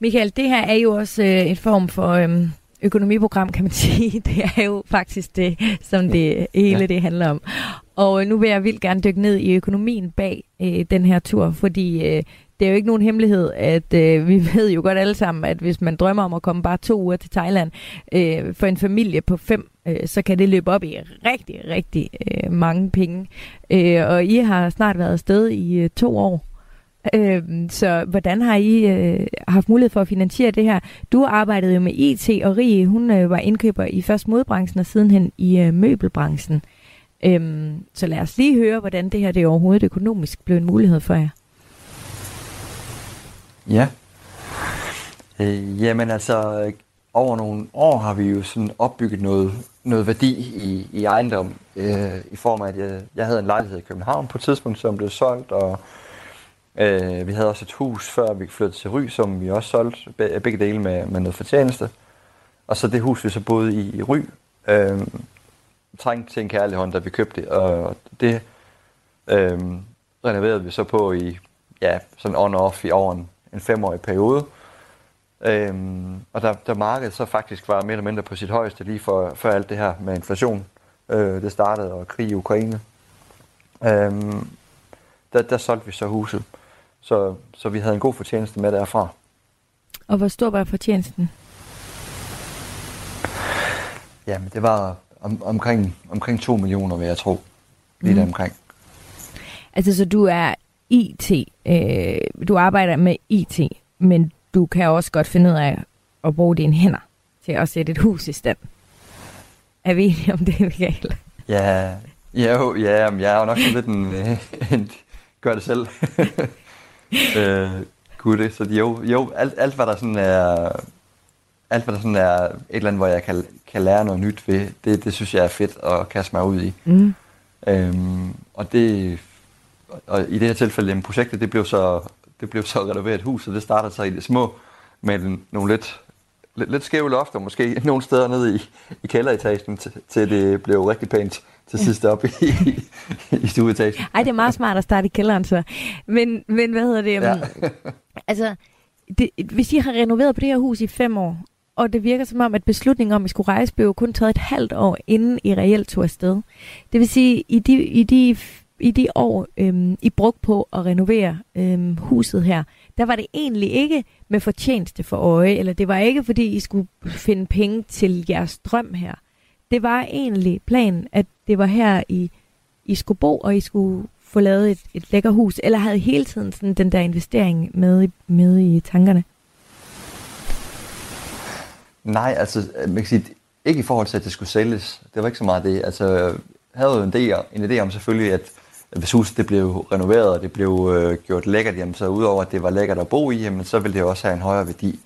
Michael, det her er jo også øh, en form for øh, økonomiprogram, kan man sige. Det er jo faktisk det, som det hele ja. det handler om. Og øh, nu vil jeg vildt gerne dykke ned i økonomien bag øh, den her tur, fordi øh, det er jo ikke nogen hemmelighed, at øh, vi ved jo godt alle sammen, at hvis man drømmer om at komme bare to uger til Thailand øh, for en familie på fem, øh, så kan det løbe op i rigtig, rigtig øh, mange penge. Øh, og I har snart været afsted i øh, to år. Øh, så hvordan har I øh, haft mulighed for at finansiere det her? Du arbejdede jo med IT, og Rie, hun øh, var indkøber i først modbranchen og sidenhen i øh, møbelbranchen. Øh, så lad os lige høre, hvordan det her det overhovedet økonomisk blev en mulighed for jer. Ja. Øh, jamen altså, over nogle år har vi jo sådan opbygget noget, noget værdi i, i ejendom, øh, i form af, at jeg, jeg havde en lejlighed i København på et tidspunkt, som blev solgt, og øh, vi havde også et hus, før vi flyttede til Ry, som vi også solgte, begge dele med, med noget fortjeneste. Og så det hus, vi så boede i, i Ry, øh, trængte til en kærlig hånd, da vi købte det, og det øh, renoverede vi så på i, ja, sådan on-off i over en, en femårig periode. Øhm, og der, der markedet så faktisk var mere eller mindre på sit højeste lige for, for alt det her med inflation, øh, det startede, og krig i Ukraine. Øhm, der, der solgte vi så huset. Så, så vi havde en god fortjeneste med derfra. Og hvor stor var fortjenesten? Jamen, det var om, omkring, omkring 2 millioner, vil jeg tro. Lige mm. omkring. Altså, så du er IT, øh, du arbejder med IT, men du kan også godt finde ud af at bruge dine hænder til at sætte et hus i stand. Er vi enige om det, Michael? Ja, ja, jo, ja jeg er jo nok lidt en, en gør det selv. øh, gud det. Så jo, jo alt, alt, hvad der sådan er, alt hvad der sådan er et eller andet, hvor jeg kan, kan lære noget nyt ved, det, det synes jeg er fedt at kaste mig ud i. Mm. Øhm, og det, og i det her tilfælde, jamen, projektet, det blev så det blev så renoveret et hus, og det startede så i det små, med nogle lidt, lidt, lidt skæve lofter, måske nogle steder nede i, i kælderetagen, til, til det blev rigtig pænt til sidst op i, i, i stueetagen. Ej, det er meget smart at starte i kælderen så. Men, men hvad hedder det? Ja. altså, det, hvis I har renoveret på det her hus i fem år, og det virker som om, at beslutningen om, at I skulle rejse, blev kun taget et halvt år, inden I reelt tog afsted. Det vil sige, i de, i de i de år, øhm, I brugt på at renovere øhm, huset her, der var det egentlig ikke med fortjeneste for øje, eller det var ikke, fordi I skulle finde penge til jeres drøm her. Det var egentlig planen, at det var her, I, I skulle bo, og I skulle få lavet et, et lækker hus, eller havde hele tiden sådan den der investering med, med i tankerne? Nej, altså, man kan sige, ikke i forhold til, at det skulle sælges. Det var ikke så meget det. Altså, jeg havde jo en idé, en idé om selvfølgelig, at hvis huset det blev renoveret, og det blev øh, gjort lækkert, jamen, så udover at det var lækkert at bo i, jamen, så ville det også have en højere værdi.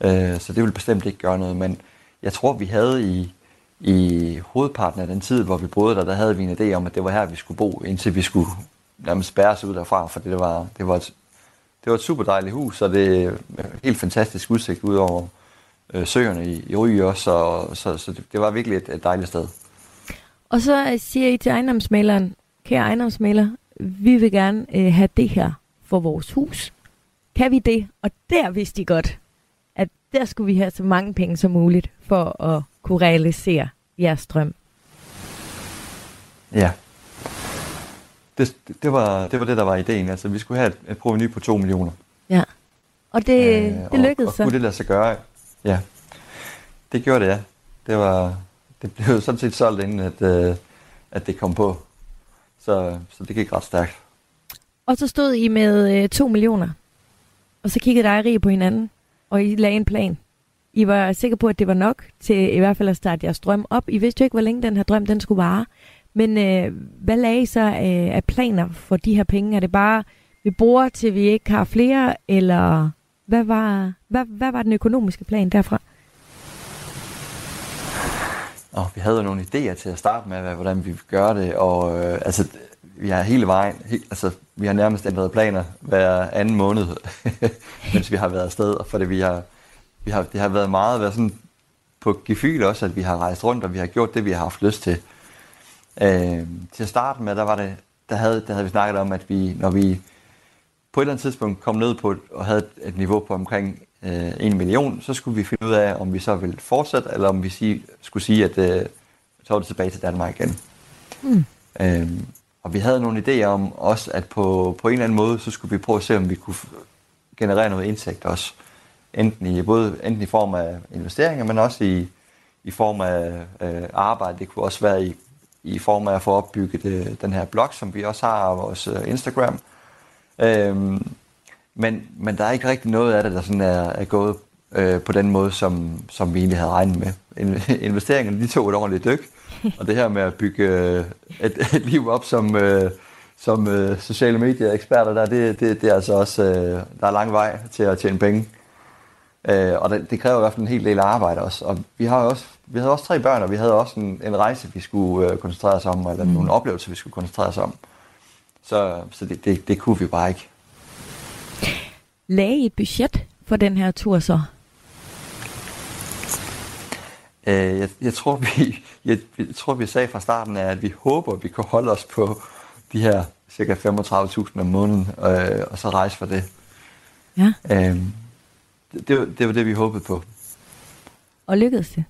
Øh, så det ville bestemt ikke gøre noget, men jeg tror, vi havde i, i hovedparten af den tid, hvor vi boede der, der havde vi en idé om, at det var her, vi skulle bo, indtil vi skulle nærmest spærres ud derfra, for det var, det var, et, det var et super dejligt hus, og det er helt fantastisk udsigt ud over øh, søerne i, i Ry også, og, så, så det, det var virkelig et, et dejligt sted. Og så siger I til ejendomsmaleren, kære ejendomsmaler, vi vil gerne øh, have det her for vores hus. Kan vi det? Og der vidste de godt, at der skulle vi have så mange penge som muligt for at kunne realisere jeres drøm. Ja. Det, det, var, det var det, der var ideen. Altså, vi skulle have et, et proveny på 2 millioner. Ja. Og det, øh, det lykkedes og, så. Og kunne det lade sig gøre? Ja. Det gjorde det, ja. Det, var, det blev sådan set solgt, inden at, øh, at det kom på. Så, så det gik ret stærkt. Og så stod I med øh, 2 millioner, og så kiggede dig og på hinanden, og I lagde en plan. I var sikre på, at det var nok til i hvert fald at starte jeres drøm op. I vidste jo ikke, hvor længe den her drøm den skulle vare. Men øh, hvad lagde I så øh, af planer for de her penge? Er det bare, vi bruger til vi ikke har flere, eller hvad var, hvad, hvad var den økonomiske plan derfra? Og vi havde jo nogle idéer til at starte med, hvordan vi gør det, og øh, altså, vi har hele vejen, he, altså, vi har nærmest ændret planer hver anden måned, mens vi har været afsted, for det, vi har, vi har, det har været meget været sådan på gefyl også, at vi har rejst rundt, og vi har gjort det, vi har haft lyst til. Øh, til at starte med, der, var det, der, havde, der havde vi snakket om, at vi, når vi på et eller andet tidspunkt kom ned på og havde et niveau på omkring øh, en million, så skulle vi finde ud af, om vi så ville fortsætte, eller om vi sige, skulle sige, at øh, så var det tilbage til Danmark igen. Mm. Øhm, og vi havde nogle idéer om også, at på, på en eller anden måde, så skulle vi prøve at se, om vi kunne generere noget indtægt også. Enten i, både enten i form af investeringer, men også i, i form af øh, arbejde. Det kunne også være i, i form af at få opbygget øh, den her blog, som vi også har og vores øh, Instagram. Øhm, men, men der er ikke rigtig noget af det, der sådan er, er gået øh, på den måde, som, som vi egentlig havde regnet med. Investeringerne, de tog et ordentligt dyk, og det her med at bygge øh, et, et liv op som, øh, som øh, sociale medier eksperter der, det, det, det er altså også, øh, der er lang vej til at tjene penge. Øh, og det, det kræver i hvert fald en hel del arbejde også. Og vi har også, vi havde også tre børn, og vi havde også en, en rejse, vi skulle øh, koncentrere os om, eller mm. nogle oplevelser, vi skulle koncentrere os om. Så, så det, det, det kunne vi bare ikke. Lagde I et budget for den her tur så? Øh, jeg, jeg, tror, vi, jeg, jeg tror, vi sagde fra starten af, at vi håber, vi kan holde os på de her cirka 35.000 om måneden, øh, og så rejse for det. Ja. Øh, det, det, var, det var det, vi håbede på. Og lykkedes det?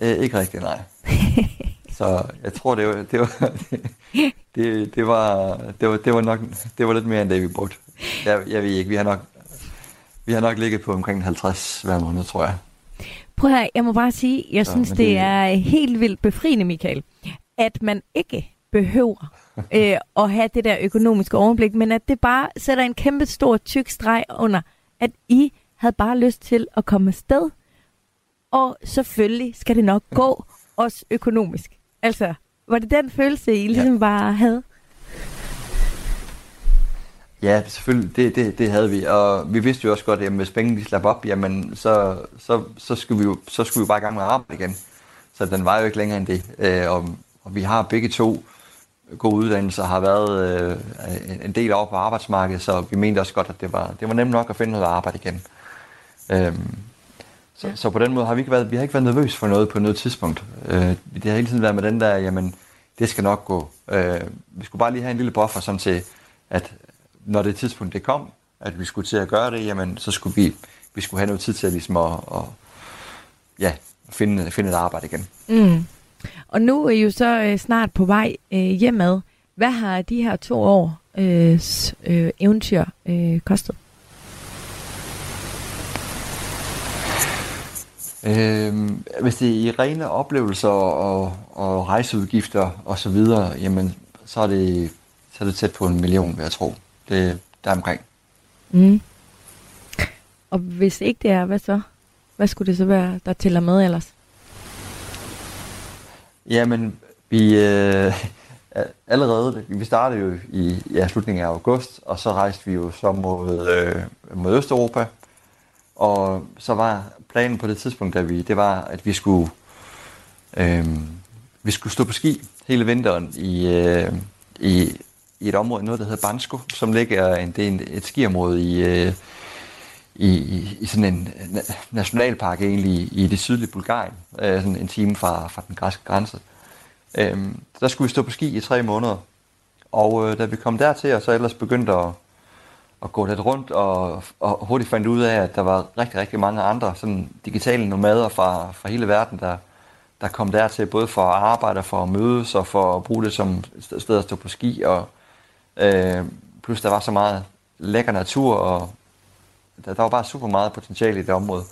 Øh, ikke rigtigt, nej. så jeg tror, det var, det var, det, det, var, det, var, det var nok det var lidt mere end det, vi brugte. Jeg, jeg ved ikke, vi har nok, vi har nok ligget på omkring 50 hver måned, tror jeg. Prøv her, jeg må bare sige, jeg synes, det, det er helt vildt befriende, Michael, at man ikke behøver øh, at have det der økonomiske overblik, men at det bare sætter en kæmpe stor tyk streg under, at I havde bare lyst til at komme afsted, og selvfølgelig skal det nok gå, også økonomisk. Altså, var det den følelse, I ligesom ja. bare havde? Ja, selvfølgelig, det, det, det havde vi, og vi vidste jo også godt, at hvis pengene de slap op, jamen, så, så, så, skulle vi jo, så skulle vi bare i gang med arbejde igen. Så den var jo ikke længere end det. Øh, og, og vi har begge to gode uddannelser, har været øh, en del over på arbejdsmarkedet, så vi mente også godt, at det var, det var nemt nok at finde noget arbejde igen. Øhm, så, ja. så på den måde har vi ikke været, vi har ikke været nervøse for noget på noget tidspunkt. Øh, det har hele tiden været med den der, jamen, det skal nok gå. Øh, vi skulle bare lige have en lille buffer, sådan til, at når det tidspunkt det kom, at vi skulle til at gøre det, jamen, så skulle vi, vi skulle have noget tid til at, ligesom at, at ja, finde, finde et arbejde igen. Mm. Og nu er I jo så øh, snart på vej øh, hjemad. Hvad har de her to år øh, øh, eventyr øh, kostet? Øh, hvis det er i rene oplevelser og, og rejseudgifter og så videre, jamen, så er det, så er det tæt på en million, vil jeg tro. Det der omkring. Mm. Og hvis ikke det er, hvad så? Hvad skulle det så være, der tæller med ellers? Jamen, vi øh, allerede, vi startede jo i ja, slutningen af august, og så rejste vi jo så mod, øh, mod Østeuropa. Og så var planen på det tidspunkt, da vi, det var, at vi skulle, øh, vi skulle stå på ski hele vinteren i, øh, i, i et område, noget der hedder Bansko, som ligger en, det er en, et skiområde i, øh, i, i, i sådan en nationalpark egentlig i det sydlige Bulgarien, øh, sådan en time fra, fra den græske grænse. Øh, der skulle vi stå på ski i tre måneder, og øh, da vi kom dertil, og så ellers begyndte at, at gå lidt rundt, og, og hurtigt fandt ud af, at der var rigtig, rigtig mange andre sådan digitale nomader fra, fra hele verden, der, der kom dertil, både for at arbejde, for at mødes, og for at bruge det som sted at stå på ski, og øh, plus der var så meget lækker natur, og der, der var bare super meget potentiale i det område.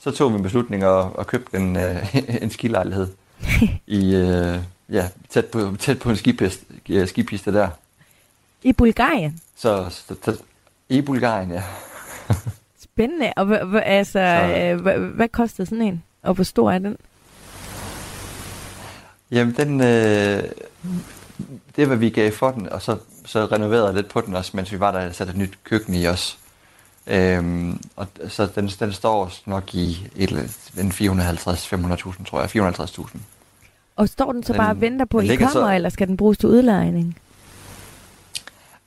Så tog vi en beslutning at, at købe en, øh, en skilejlighed i, øh, ja, tæt, på, tæt på en skipiste, skipiste der. I Bulgarien? Så, så, så i Bulgarien, ja. Spændende. Og h- h- altså, øh, h- hvad kostede sådan en? Og hvor stor er den? Jamen, den... Øh, det hvad vi gav for den, og så, så renoverede lidt på den også, mens vi var der, satte et nyt køkken i os. Øhm, og så den, den står nok i et, en 450-500.000, tror jeg. 450.000. Og står den så den, bare og venter på, at I kommer, så, eller skal den bruges til udlejning?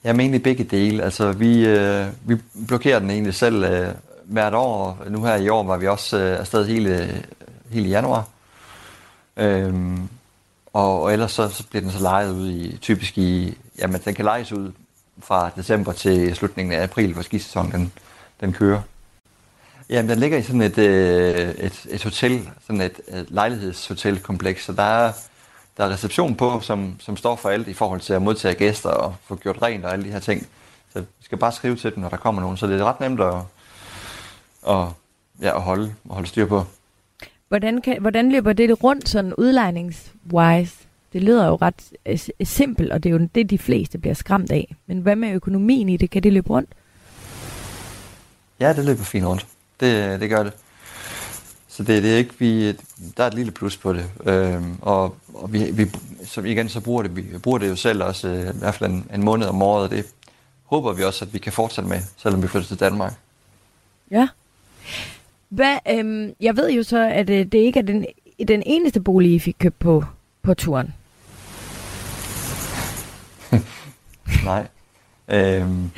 Jeg mener egentlig begge dele. Altså, vi, øh, vi blokerer den egentlig selv øh, hvert år. Nu her i år var vi også øh, afsted hele, hele januar. Øhm, og, og ellers så, så bliver den så lejet ud i, typisk i, jamen den kan lejes ud fra december til slutningen af april, hvor skisæsonen den, kører. Jamen, den ligger i sådan et, øh, et, et hotel, sådan et, et lejlighedshotelkompleks, så der er, der er reception på, som, som står for alt i forhold til at modtage gæster og få gjort rent og alle de her ting. Så vi skal bare skrive til dem, når der kommer nogen, så det er ret nemt at, at, ja, at holde, at holde styr på. Hvordan, kan, hvordan løber det rundt sådan udlejningswise? Det lyder jo ret øh, simpelt, og det er jo det, de fleste bliver skræmt af. Men hvad med økonomien i det? Kan det løbe rundt? Ja, det løber fint rundt. Det, det gør det. Så det, det er ikke, vi, der er et lille plus på det. Øhm, og, og vi, vi, så igen, så bruger det, vi bruger det jo selv også øh, i hvert fald en, en måned om året, det håber vi også, at vi kan fortsætte med, selvom vi flytter til Danmark. Ja. Hvad, øhm, jeg ved jo så, at øh, det ikke er den, den eneste bolig, I fik købt på, på turen. Nej. Øhm,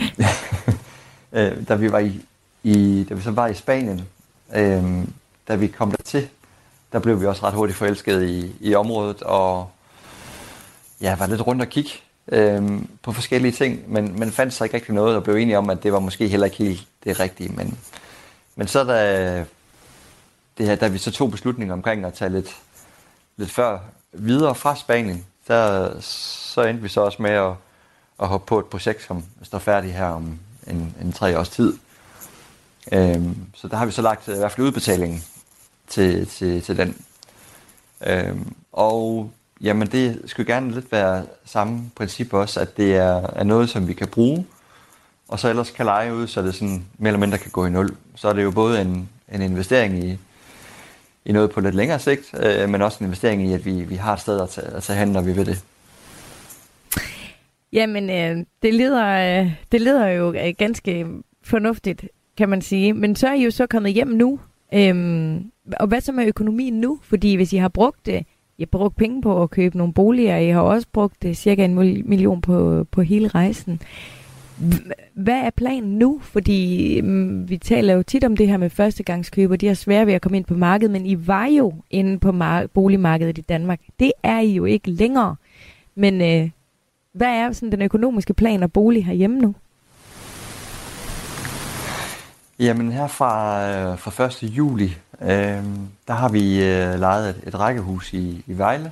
øh, da vi var i, i, da vi så var i Spanien, øh, da vi kom der til, der blev vi også ret hurtigt forelsket i, i området, og ja, var lidt rundt og kigge øh, på forskellige ting, men, men fandt sig ikke rigtig noget, og blev enige om, at det var måske heller ikke helt det rigtige. Men, men så da, det her, da vi så tog beslutningen omkring at tage lidt, lidt før videre fra Spanien, der, så endte vi så også med at, at hoppe på et projekt, som står færdigt her om en, en tre års tid. Øhm, så der har vi så lagt øh, i hvert fald udbetalingen til, til, til den. Øhm, og jamen det skulle gerne lidt være samme princip også, at det er, er noget, som vi kan bruge, og så ellers kan lege ud, så det sådan mere eller mindre kan gå i nul. Så er det jo både en, en investering i, i noget på lidt længere sigt, øh, men også en investering i, at vi, vi har et sted at tage, at tage hen, når vi vil det. Jamen, øh, det, leder, øh, det leder jo øh, ganske fornuftigt, kan man sige. Men så er I jo så kommet hjem nu. Øhm, og hvad så med økonomien nu? Fordi hvis I har brugt det, I har brugt penge på at købe nogle boliger, I har også brugt det, cirka en million på, på hele rejsen. Hvad er planen nu? Fordi mm, vi taler jo tit om det her med førstegangskøber. De har svært ved at komme ind på markedet, men I var jo inde på mar- boligmarkedet i Danmark. Det er I jo ikke længere. Men øh, hvad er sådan den økonomiske plan og bolig herhjemme nu? Jamen her fra, øh, fra 1. juli, øh, der har vi øh, lejet et, et rækkehus i, i Vejle.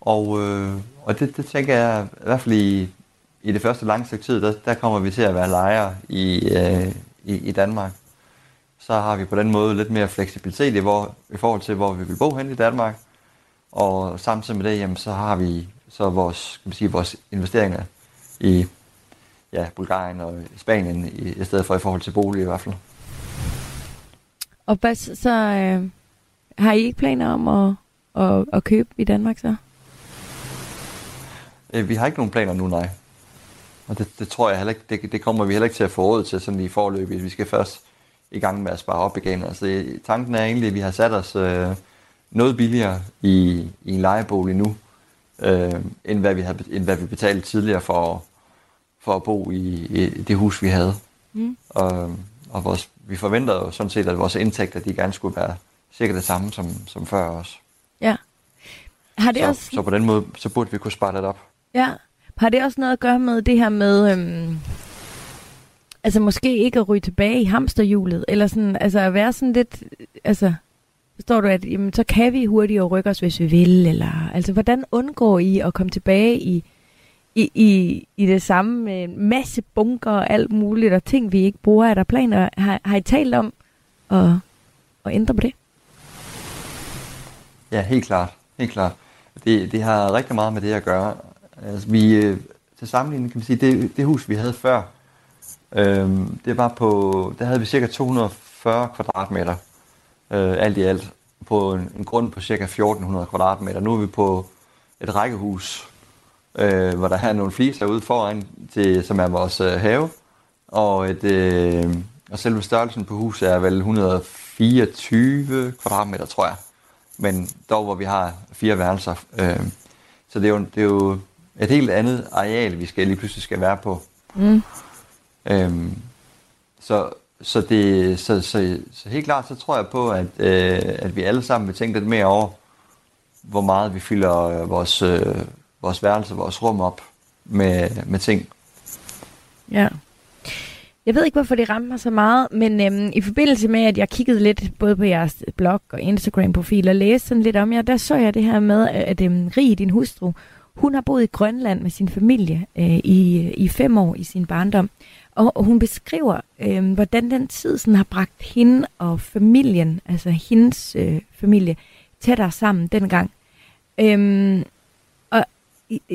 Og, øh, og det, det tænker jeg, i hvert fald i, i det første lange stykke tid, der, der kommer vi til at være lejere i, øh, i, i Danmark. Så har vi på den måde lidt mere fleksibilitet i, hvor, i forhold til, hvor vi vil bo hen i Danmark. Og samtidig med det, jamen, så har vi så vores, kan man sige, vores investeringer i ja, Bulgarien og Spanien i, i stedet for i forhold til bolig i hvert fald. Og hvad, så øh, har I ikke planer om at, at, at købe i Danmark så? Øh, vi har ikke nogen planer nu, nej. Og det, det tror jeg heller ikke, det, det kommer vi heller ikke til at få råd til sådan i forløbet. Vi skal først i gang med at spare op igen. Altså, tanken er egentlig, at vi har sat os øh, noget billigere i, i en lejebolig nu, øh, end, hvad vi havde, end hvad vi betalte tidligere for, for at bo i, i det hus, vi havde. Mm. Og, og vores, vi forventer jo sådan set, at vores indtægter de gerne skulle være cirka det samme som, som før også. Ja. Har det så, også... så på den måde, så burde vi kunne spare det op. Ja. Har det også noget at gøre med det her med, øhm, altså måske ikke at ryge tilbage i hamsterhjulet, eller sådan, altså at være sådan lidt, altså, forstår du, at jamen, så kan vi hurtigere rykke os, hvis vi vil, eller, altså hvordan undgår I at komme tilbage i, i, i, i det samme med en masse bunker og alt muligt, og ting, vi ikke bruger? Er der planer? Har, har I talt om at, at ændre på det? Ja, helt klart. Helt klart. Det, det har rigtig meget med det at gøre. Altså, vi, øh, til sammenligning kan man sige, det, det hus, vi havde før, øhm, det var på, der havde vi cirka 240 kvadratmeter, øh, alt i alt, på en, en grund på cirka 1400 kvadratmeter. Nu er vi på et rækkehus, øh, hvor der er nogle fliser ude foran, til, som er vores øh, have, og, et, øh, og selve størrelsen på huset er vel 124 kvadratmeter, tror jeg. Men dog, hvor vi har fire værelser. Øh, så det er, jo, det er jo et helt andet areal, vi skal lige pludselig skal være på. Mm. Øhm, så, så, det, så, så, så helt klart, så tror jeg på, at, øh, at vi alle sammen vil tænke lidt mere over, hvor meget vi fylder øh, vores, øh, vores værelse, vores rum op med, med ting. Ja. Jeg ved ikke, hvorfor det ramte mig så meget, men øhm, i forbindelse med, at jeg kiggede lidt både på jeres blog og Instagram-profil og læste sådan lidt om jer, der så jeg det her med, at øhm, Rie, din hustru, hun har boet i Grønland med sin familie øh, i, i fem år i sin barndom. Og, og hun beskriver, øh, hvordan den tid sådan har bragt hende og familien, altså hendes øh, familie, tættere sammen dengang. Øh,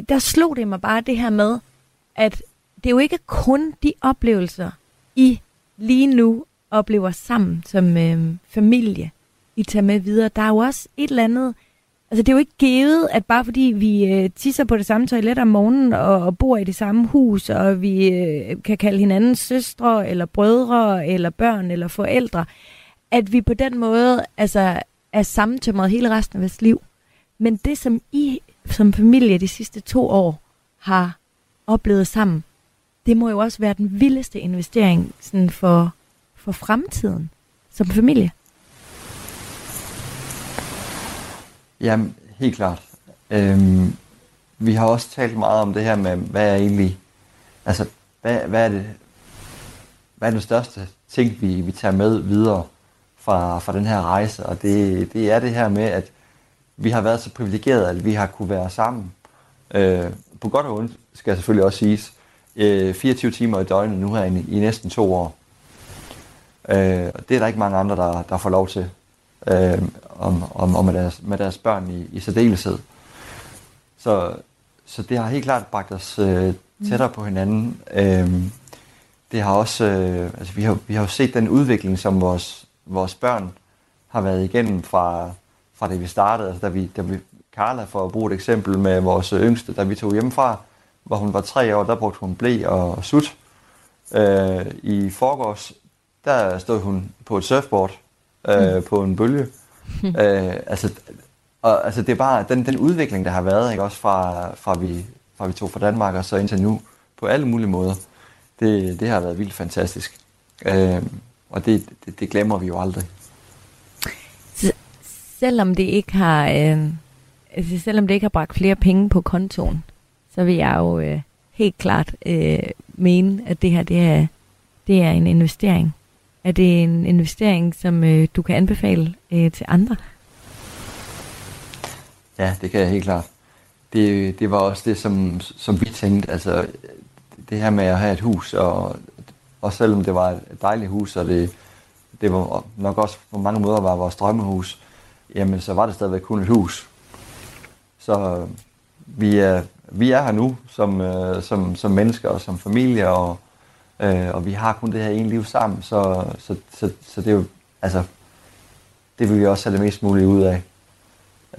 der slog det mig bare det her med, at det er jo ikke kun de oplevelser, I lige nu oplever sammen som øh, familie, I tager med videre. Der er jo også et eller andet Altså, det er jo ikke givet, at bare fordi vi øh, tisser på det samme toilet om morgenen og, og bor i det samme hus, og vi øh, kan kalde hinanden søstre, eller brødre, eller børn, eller forældre, at vi på den måde altså, er sammentømret hele resten af vores liv. Men det, som I som familie de sidste to år har oplevet sammen, det må jo også være den vildeste investering sådan for, for fremtiden som familie. Jamen, helt klart. Øhm, vi har også talt meget om det her med, hvad er egentlig, altså, hvad, hvad er det, hvad er den største ting, vi, vi tager med videre fra, fra den her rejse, og det, det er det her med, at vi har været så privilegerede, at vi har kunne være sammen. Øh, på godt og ondt, skal jeg selvfølgelig også siges, øh, 24 timer i døgnet nu her i, i næsten to år. Øh, og det er der ikke mange andre, der, der får lov til øh, om, om, om med, deres, med deres børn i, i særdeleshed. Så, så det har helt klart bragt os øh, tættere på hinanden. Øh, det har også, øh, altså vi har, vi har jo set den udvikling, som vores, vores børn har været igennem fra, fra det vi startede. Altså da vi, da vi, Carla, for at bruge et eksempel med vores yngste, da vi tog hjemmefra, hvor hun var tre år, der brugte hun blæ og sut. Øh, I forgårs, der stod hun på et surfboard øh, mm. på en bølge. øh, altså, og, altså det er bare den, den udvikling, der har været, ikke? også fra, fra, vi, fra vi tog fra Danmark og så indtil nu, på alle mulige måder. Det, det har været vildt fantastisk. Øh, og det, det, det glemmer vi jo aldrig. Selvom det ikke har, øh, altså, selvom det ikke har bragt flere penge på kontoen, så vil jeg jo øh, helt klart øh, mene, at det her det er, det er en investering. Er det en investering, som øh, du kan anbefale øh, til andre? Ja, det kan jeg helt klart. Det, det var også det, som, som vi tænkte. Altså, det her med at have et hus, og, og selvom det var et dejligt hus, og det, det var nok også på mange måder var vores drømmehus, jamen så var det stadigvæk kun et hus. Så øh, vi er, vi er her nu som, øh, som, som mennesker og som familie, og, øh, og vi har kun det her ene liv sammen, så, så, så, så det er jo, altså, det vil vi også have det mest muligt ud af.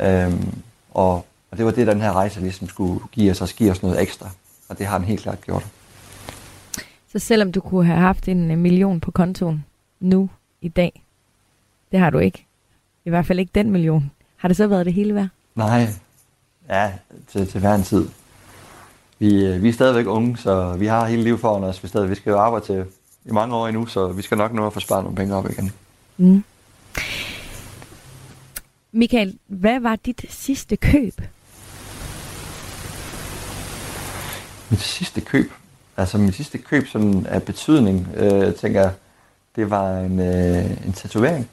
Øhm, og, og det var det, den her rejse ligesom skulle give os, og give os noget ekstra. Og det har den helt klart gjort. Så selvom du kunne have haft en million på kontoen nu, i dag, det har du ikke. I hvert fald ikke den million. Har det så været det hele værd? Nej, ja, til, til hver en tid. Vi, øh, vi er stadigvæk unge, så vi har hele livet foran os. Vi, stadig, vi skal jo arbejde til i mange år endnu, så vi skal nok nå at få sparet nogle penge op igen. Mm. Michael, hvad var dit sidste køb? Mit sidste køb? Altså mit sidste køb sådan af betydning, øh, tænker jeg, det var en, øh, en tatovering.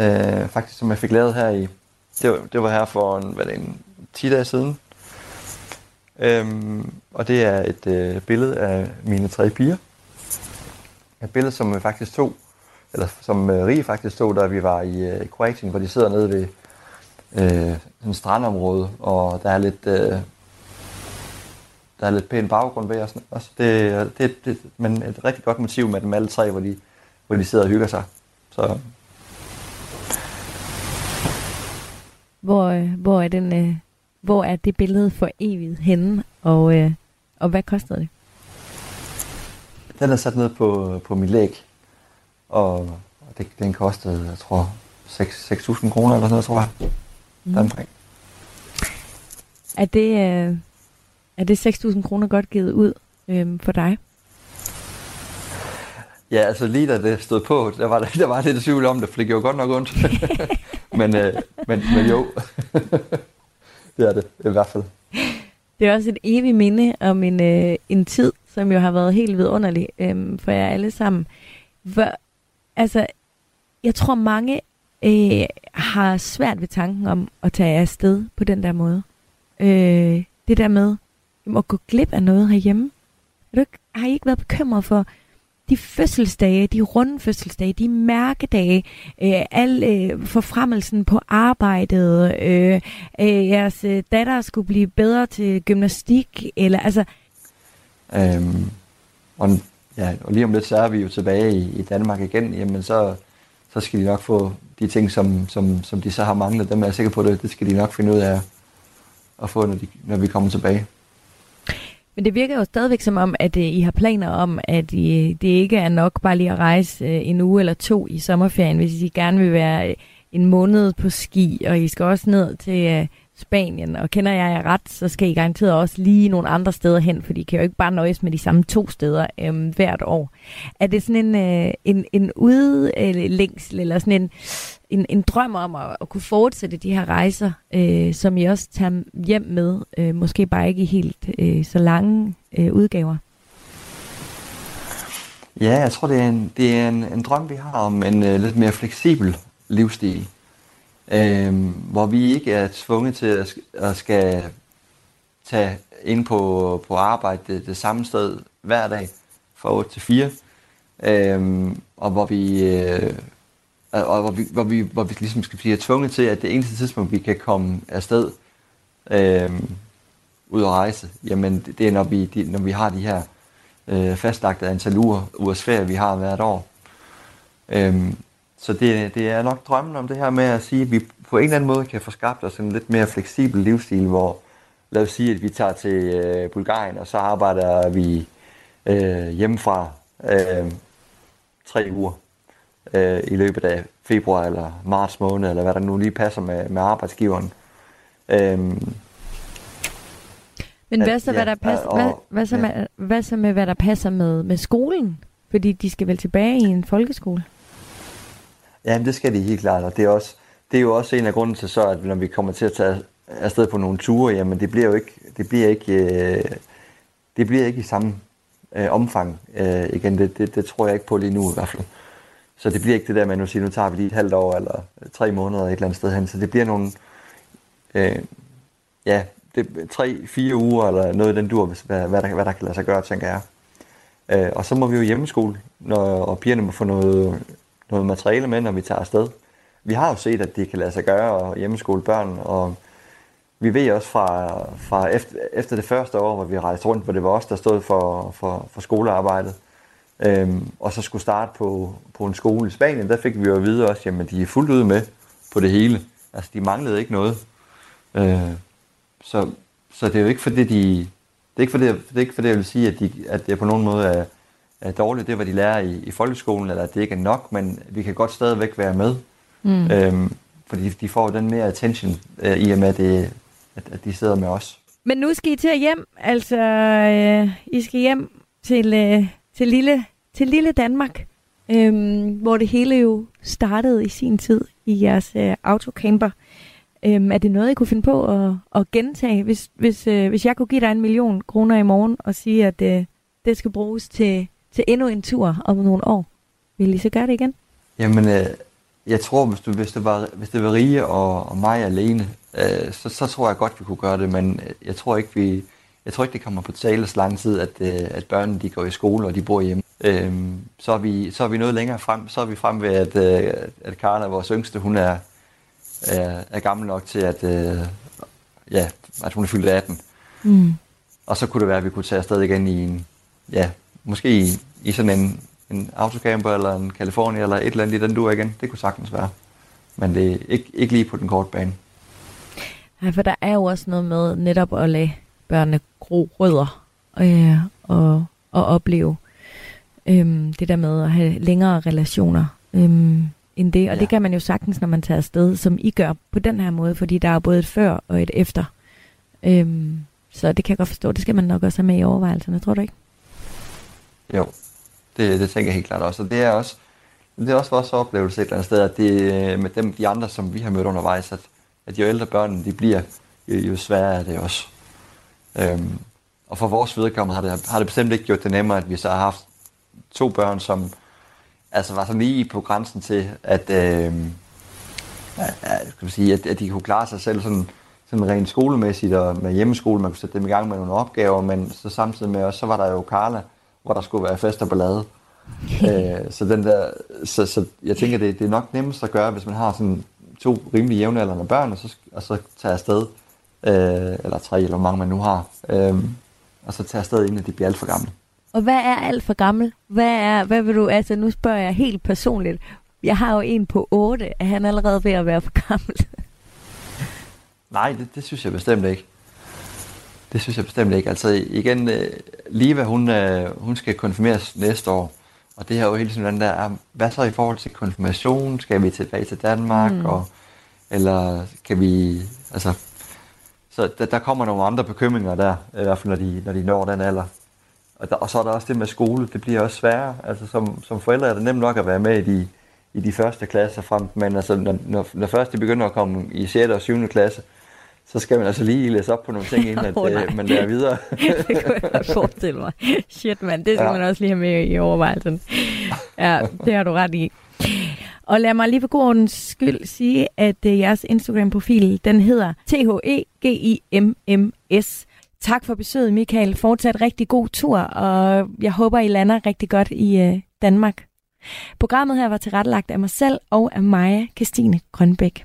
Øh, faktisk, som jeg fik lavet her i, det var, det var her for en, hvad det, en 10 dage siden. Øhm, og det er et øh, billede af mine tre piger. Et billede, som vi faktisk tog, eller som øh, Rie faktisk tog, da vi var i øh, Kroatien, hvor de sidder nede ved øh, en strandområde, og der er lidt, øh, der er lidt pæn baggrund ved os. Også. Det, det, det, men et rigtig godt motiv med dem alle tre, hvor de, hvor de sidder og hygger sig. Så. Hvor, øh, hvor, er den, øh, hvor er det billede for evigt henne, og, øh, og hvad kostede det? Den er sat ned på, på mit læg, og, det, den kostede, jeg tror, 6.000 kroner eller sådan noget, tror jeg. Mm. Omkring. Er det, er det 6.000 kroner godt givet ud øh, for dig? Ja, altså lige da det stod på, der var, der var lidt tvivl om det, for det gjorde godt nok ondt. men, øh, men, men jo, det er det i hvert fald. Det er også et evigt minde om en, øh, en tid, som jo har været helt vidunderlig øh, for jer alle sammen. Hvor, altså, jeg tror mange øh, har svært ved tanken om at tage afsted på den der måde. Øh, det der med at gå glip af noget herhjemme. Er du ikke, har I ikke været bekymret for de fødselsdage, de runde fødselsdage, de mærkedage, øh, al øh, forfremmelsen på arbejdet, øh, øh, jeres øh, datter skulle blive bedre til gymnastik, eller altså... Øhm, og, ja, og lige om lidt, så er vi jo tilbage i, i Danmark igen, jamen så, så skal de nok få, de ting, som, som, som de så har manglet, dem er jeg sikker på, det, det skal de nok finde ud af at få, når, de, når vi kommer tilbage. Men det virker jo stadigvæk som om, at øh, I har planer om, at I, det ikke er nok bare lige at rejse øh, en uge eller to i sommerferien, hvis I gerne vil være en måned på ski, og I skal også ned til Spanien, og kender jeg jer ret, så skal I garanteret også lige nogle andre steder hen, for I kan jo ikke bare nøjes med de samme to steder øhm, hvert år. Er det sådan en, øh, en, en udlængsel, eller sådan en, en, en drøm om at, at kunne fortsætte de her rejser, øh, som I også tager hjem med, øh, måske bare ikke i helt øh, så lange øh, udgaver? Ja, jeg tror, det er en, det er en, en drøm, vi har om en øh, lidt mere fleksibel livsstil øh, hvor vi ikke er tvunget til at, at skal tage ind på, på arbejde det, det samme sted hver dag fra 8 til 4, øh, og hvor vi, øh, og hvor vi, hvor vi, hvor vi ligesom skal blive tvunget til, at det eneste tidspunkt, vi kan komme afsted øh, ud og rejse, jamen det er, når vi, de, når vi har de her øh, fastlagte antal uger, ugers ferie, vi har hvert år. Øhm, så det, det er nok drømmen om det her med at sige, at vi på en eller anden måde kan få skabt os en lidt mere fleksibel livsstil, hvor lad os sige, at vi tager til øh, Bulgarien, og så arbejder vi øh, hjemmefra øh, tre uger øh, i løbet af februar eller marts måned, eller hvad der nu lige passer med, med arbejdsgiveren. Øh, Men hvad så, ja, hvad, der passer, og, hvad, hvad, så ja. med, hvad så med, hvad der passer med, med skolen? Fordi de skal vel tilbage i en folkeskole? Ja, det skal de helt klart, og det er, også, det er jo også en af grunden til så, at når vi kommer til at tage afsted på nogle ture, jamen det bliver jo ikke, det bliver ikke, øh, det bliver ikke i samme øh, omfang øh, igen. Det, det, det, tror jeg ikke på lige nu i hvert fald. Så det bliver ikke det der med, at nu siger, nu tager vi lige et halvt år eller tre måneder et eller andet sted hen. Så det bliver nogle, øh, ja, det, tre, fire uger eller noget i den dur, hvis, hvad, hvad, der, hvad der kan lade sig gøre, tænker jeg. Øh, og så må vi jo hjemmeskole, når, og pigerne må få noget, noget materiale med, når vi tager afsted. Vi har jo set, at det kan lade sig gøre at hjemmeskole børn, og vi ved også fra, fra efter, efter det første år, hvor vi rejste rundt, hvor det var os, der stod for, for, for skolearbejdet, øhm, og så skulle starte på, på en skole i Spanien, der fik vi jo at vide også, at de er fuldt ud med på det hele. Altså, de manglede ikke noget. Øh, så, så det er jo ikke fordi, de, det er ikke fordi, det er ikke fordi, jeg vil sige, at, de, at jeg på nogen måde er dårligt, det er, hvad de lærer i, i folkeskolen, eller at det ikke er nok, men vi kan godt stadigvæk være med. Mm. Øhm, fordi de får den mere attention, øh, i og med, at, det, at, at de sidder med os. Men nu skal I til at hjem, altså øh, I skal hjem til, øh, til, lille, til lille Danmark, øh, hvor det hele jo startede i sin tid i jeres øh, autocamper. Øh, er det noget, I kunne finde på at, at gentage, hvis, hvis, øh, hvis jeg kunne give dig en million kroner i morgen og sige, at øh, det skal bruges til til endnu en tur om nogle år. Vil I så gøre det igen? Jamen, øh, jeg tror, hvis, du, hvis, det var, hvis det var Rie og, og mig alene, øh, så, så tror jeg godt, vi kunne gøre det, men øh, jeg tror ikke, vi, jeg tror ikke, det kommer på tale så lang tid, at, øh, at børnene de går i skole, og de bor hjemme. Øh, så, er vi, så er vi noget længere frem. Så er vi frem ved, at, øh, at Karla, vores yngste, hun er, er, er gammel nok til, at, øh, ja, at hun er fyldt 18. Mm. Og så kunne det være, at vi kunne tage afsted igen i en, ja, måske i, i sådan en, en autocamper eller en California eller et eller andet i den dur igen. Det kunne sagtens være. Men det er ikke, ikke lige på den korte bane. Nej, for der er jo også noget med netop at lade børnene gro rødder øh, og, og opleve øh, det der med at have længere relationer øh, end det. Og ja. det kan man jo sagtens, når man tager afsted, som I gør på den her måde, fordi der er både et før og et efter. Øh, så det kan jeg godt forstå. Det skal man nok også have med i overvejelserne, tror du ikke? Jo, det, det tænker jeg helt klart også. Og det er også, det er også vores oplevelse et eller andet sted, at det øh, med dem, de andre, som vi har mødt undervejs, at, at jo ældre børnene de bliver, jo, jo sværere er det også. Øhm, og for vores vedkommende har det, har det bestemt ikke gjort det nemmere, at vi så har haft to børn, som altså var så lige på grænsen til, at, øh, at, skal sige, at, at de kunne klare sig selv sådan, sådan rent skolemæssigt og med hjemmeskole, man kunne sætte dem i gang med nogle opgaver, men så samtidig med os, så var der jo Carla, hvor der skulle være fest og ballade. øh, så, den der, så, så jeg tænker, det, det er nok nemmest at gøre, hvis man har sådan to rimelig jævnaldrende børn, og så, og så tage afsted, øh, eller tre, eller hvor mange man nu har, øh, og så tage afsted, inden de bliver alt for gamle. Og hvad er alt for gammel? Hvad, er, hvad vil du, altså nu spørger jeg helt personligt, Jeg har jo en på 8. Er han allerede ved at være for gammel? Nej, det, det synes jeg bestemt ikke. Det synes jeg bestemt ikke. Altså igen, øh, Liva, hun, øh, hun skal konfirmeres næste år. Og det her er jo hele tiden den der, hvad så i forhold til konfirmation? Skal vi tilbage til Danmark? Mm. Og, eller kan vi, altså, så der, der kommer nogle andre bekymringer der, i hvert fald når de, når de når den alder. Og, der, og så er der også det med skole, det bliver også sværere. Altså som, som forældre er det nemt nok at være med i de, i de første klasser frem, men altså når, når, når først de begynder at komme i 6. og 7. klasse, så skal man altså lige læse op på nogle ting, inden at, øh, man lærer videre. det kunne jeg godt forestille mig. Shit, mand, det skal ja. man også lige have med i overvejelsen. Ja, det har du ret i. Og lad mig lige for god ordens skyld sige, at uh, jeres Instagram-profil, den hedder T-H-E-G-I-M-M-S. Tak for besøget, Michael. Fortsat rigtig god tur, og jeg håber, I lander rigtig godt i uh, Danmark. Programmet her var tilrettelagt af mig selv og af Maja Christine Grønbæk.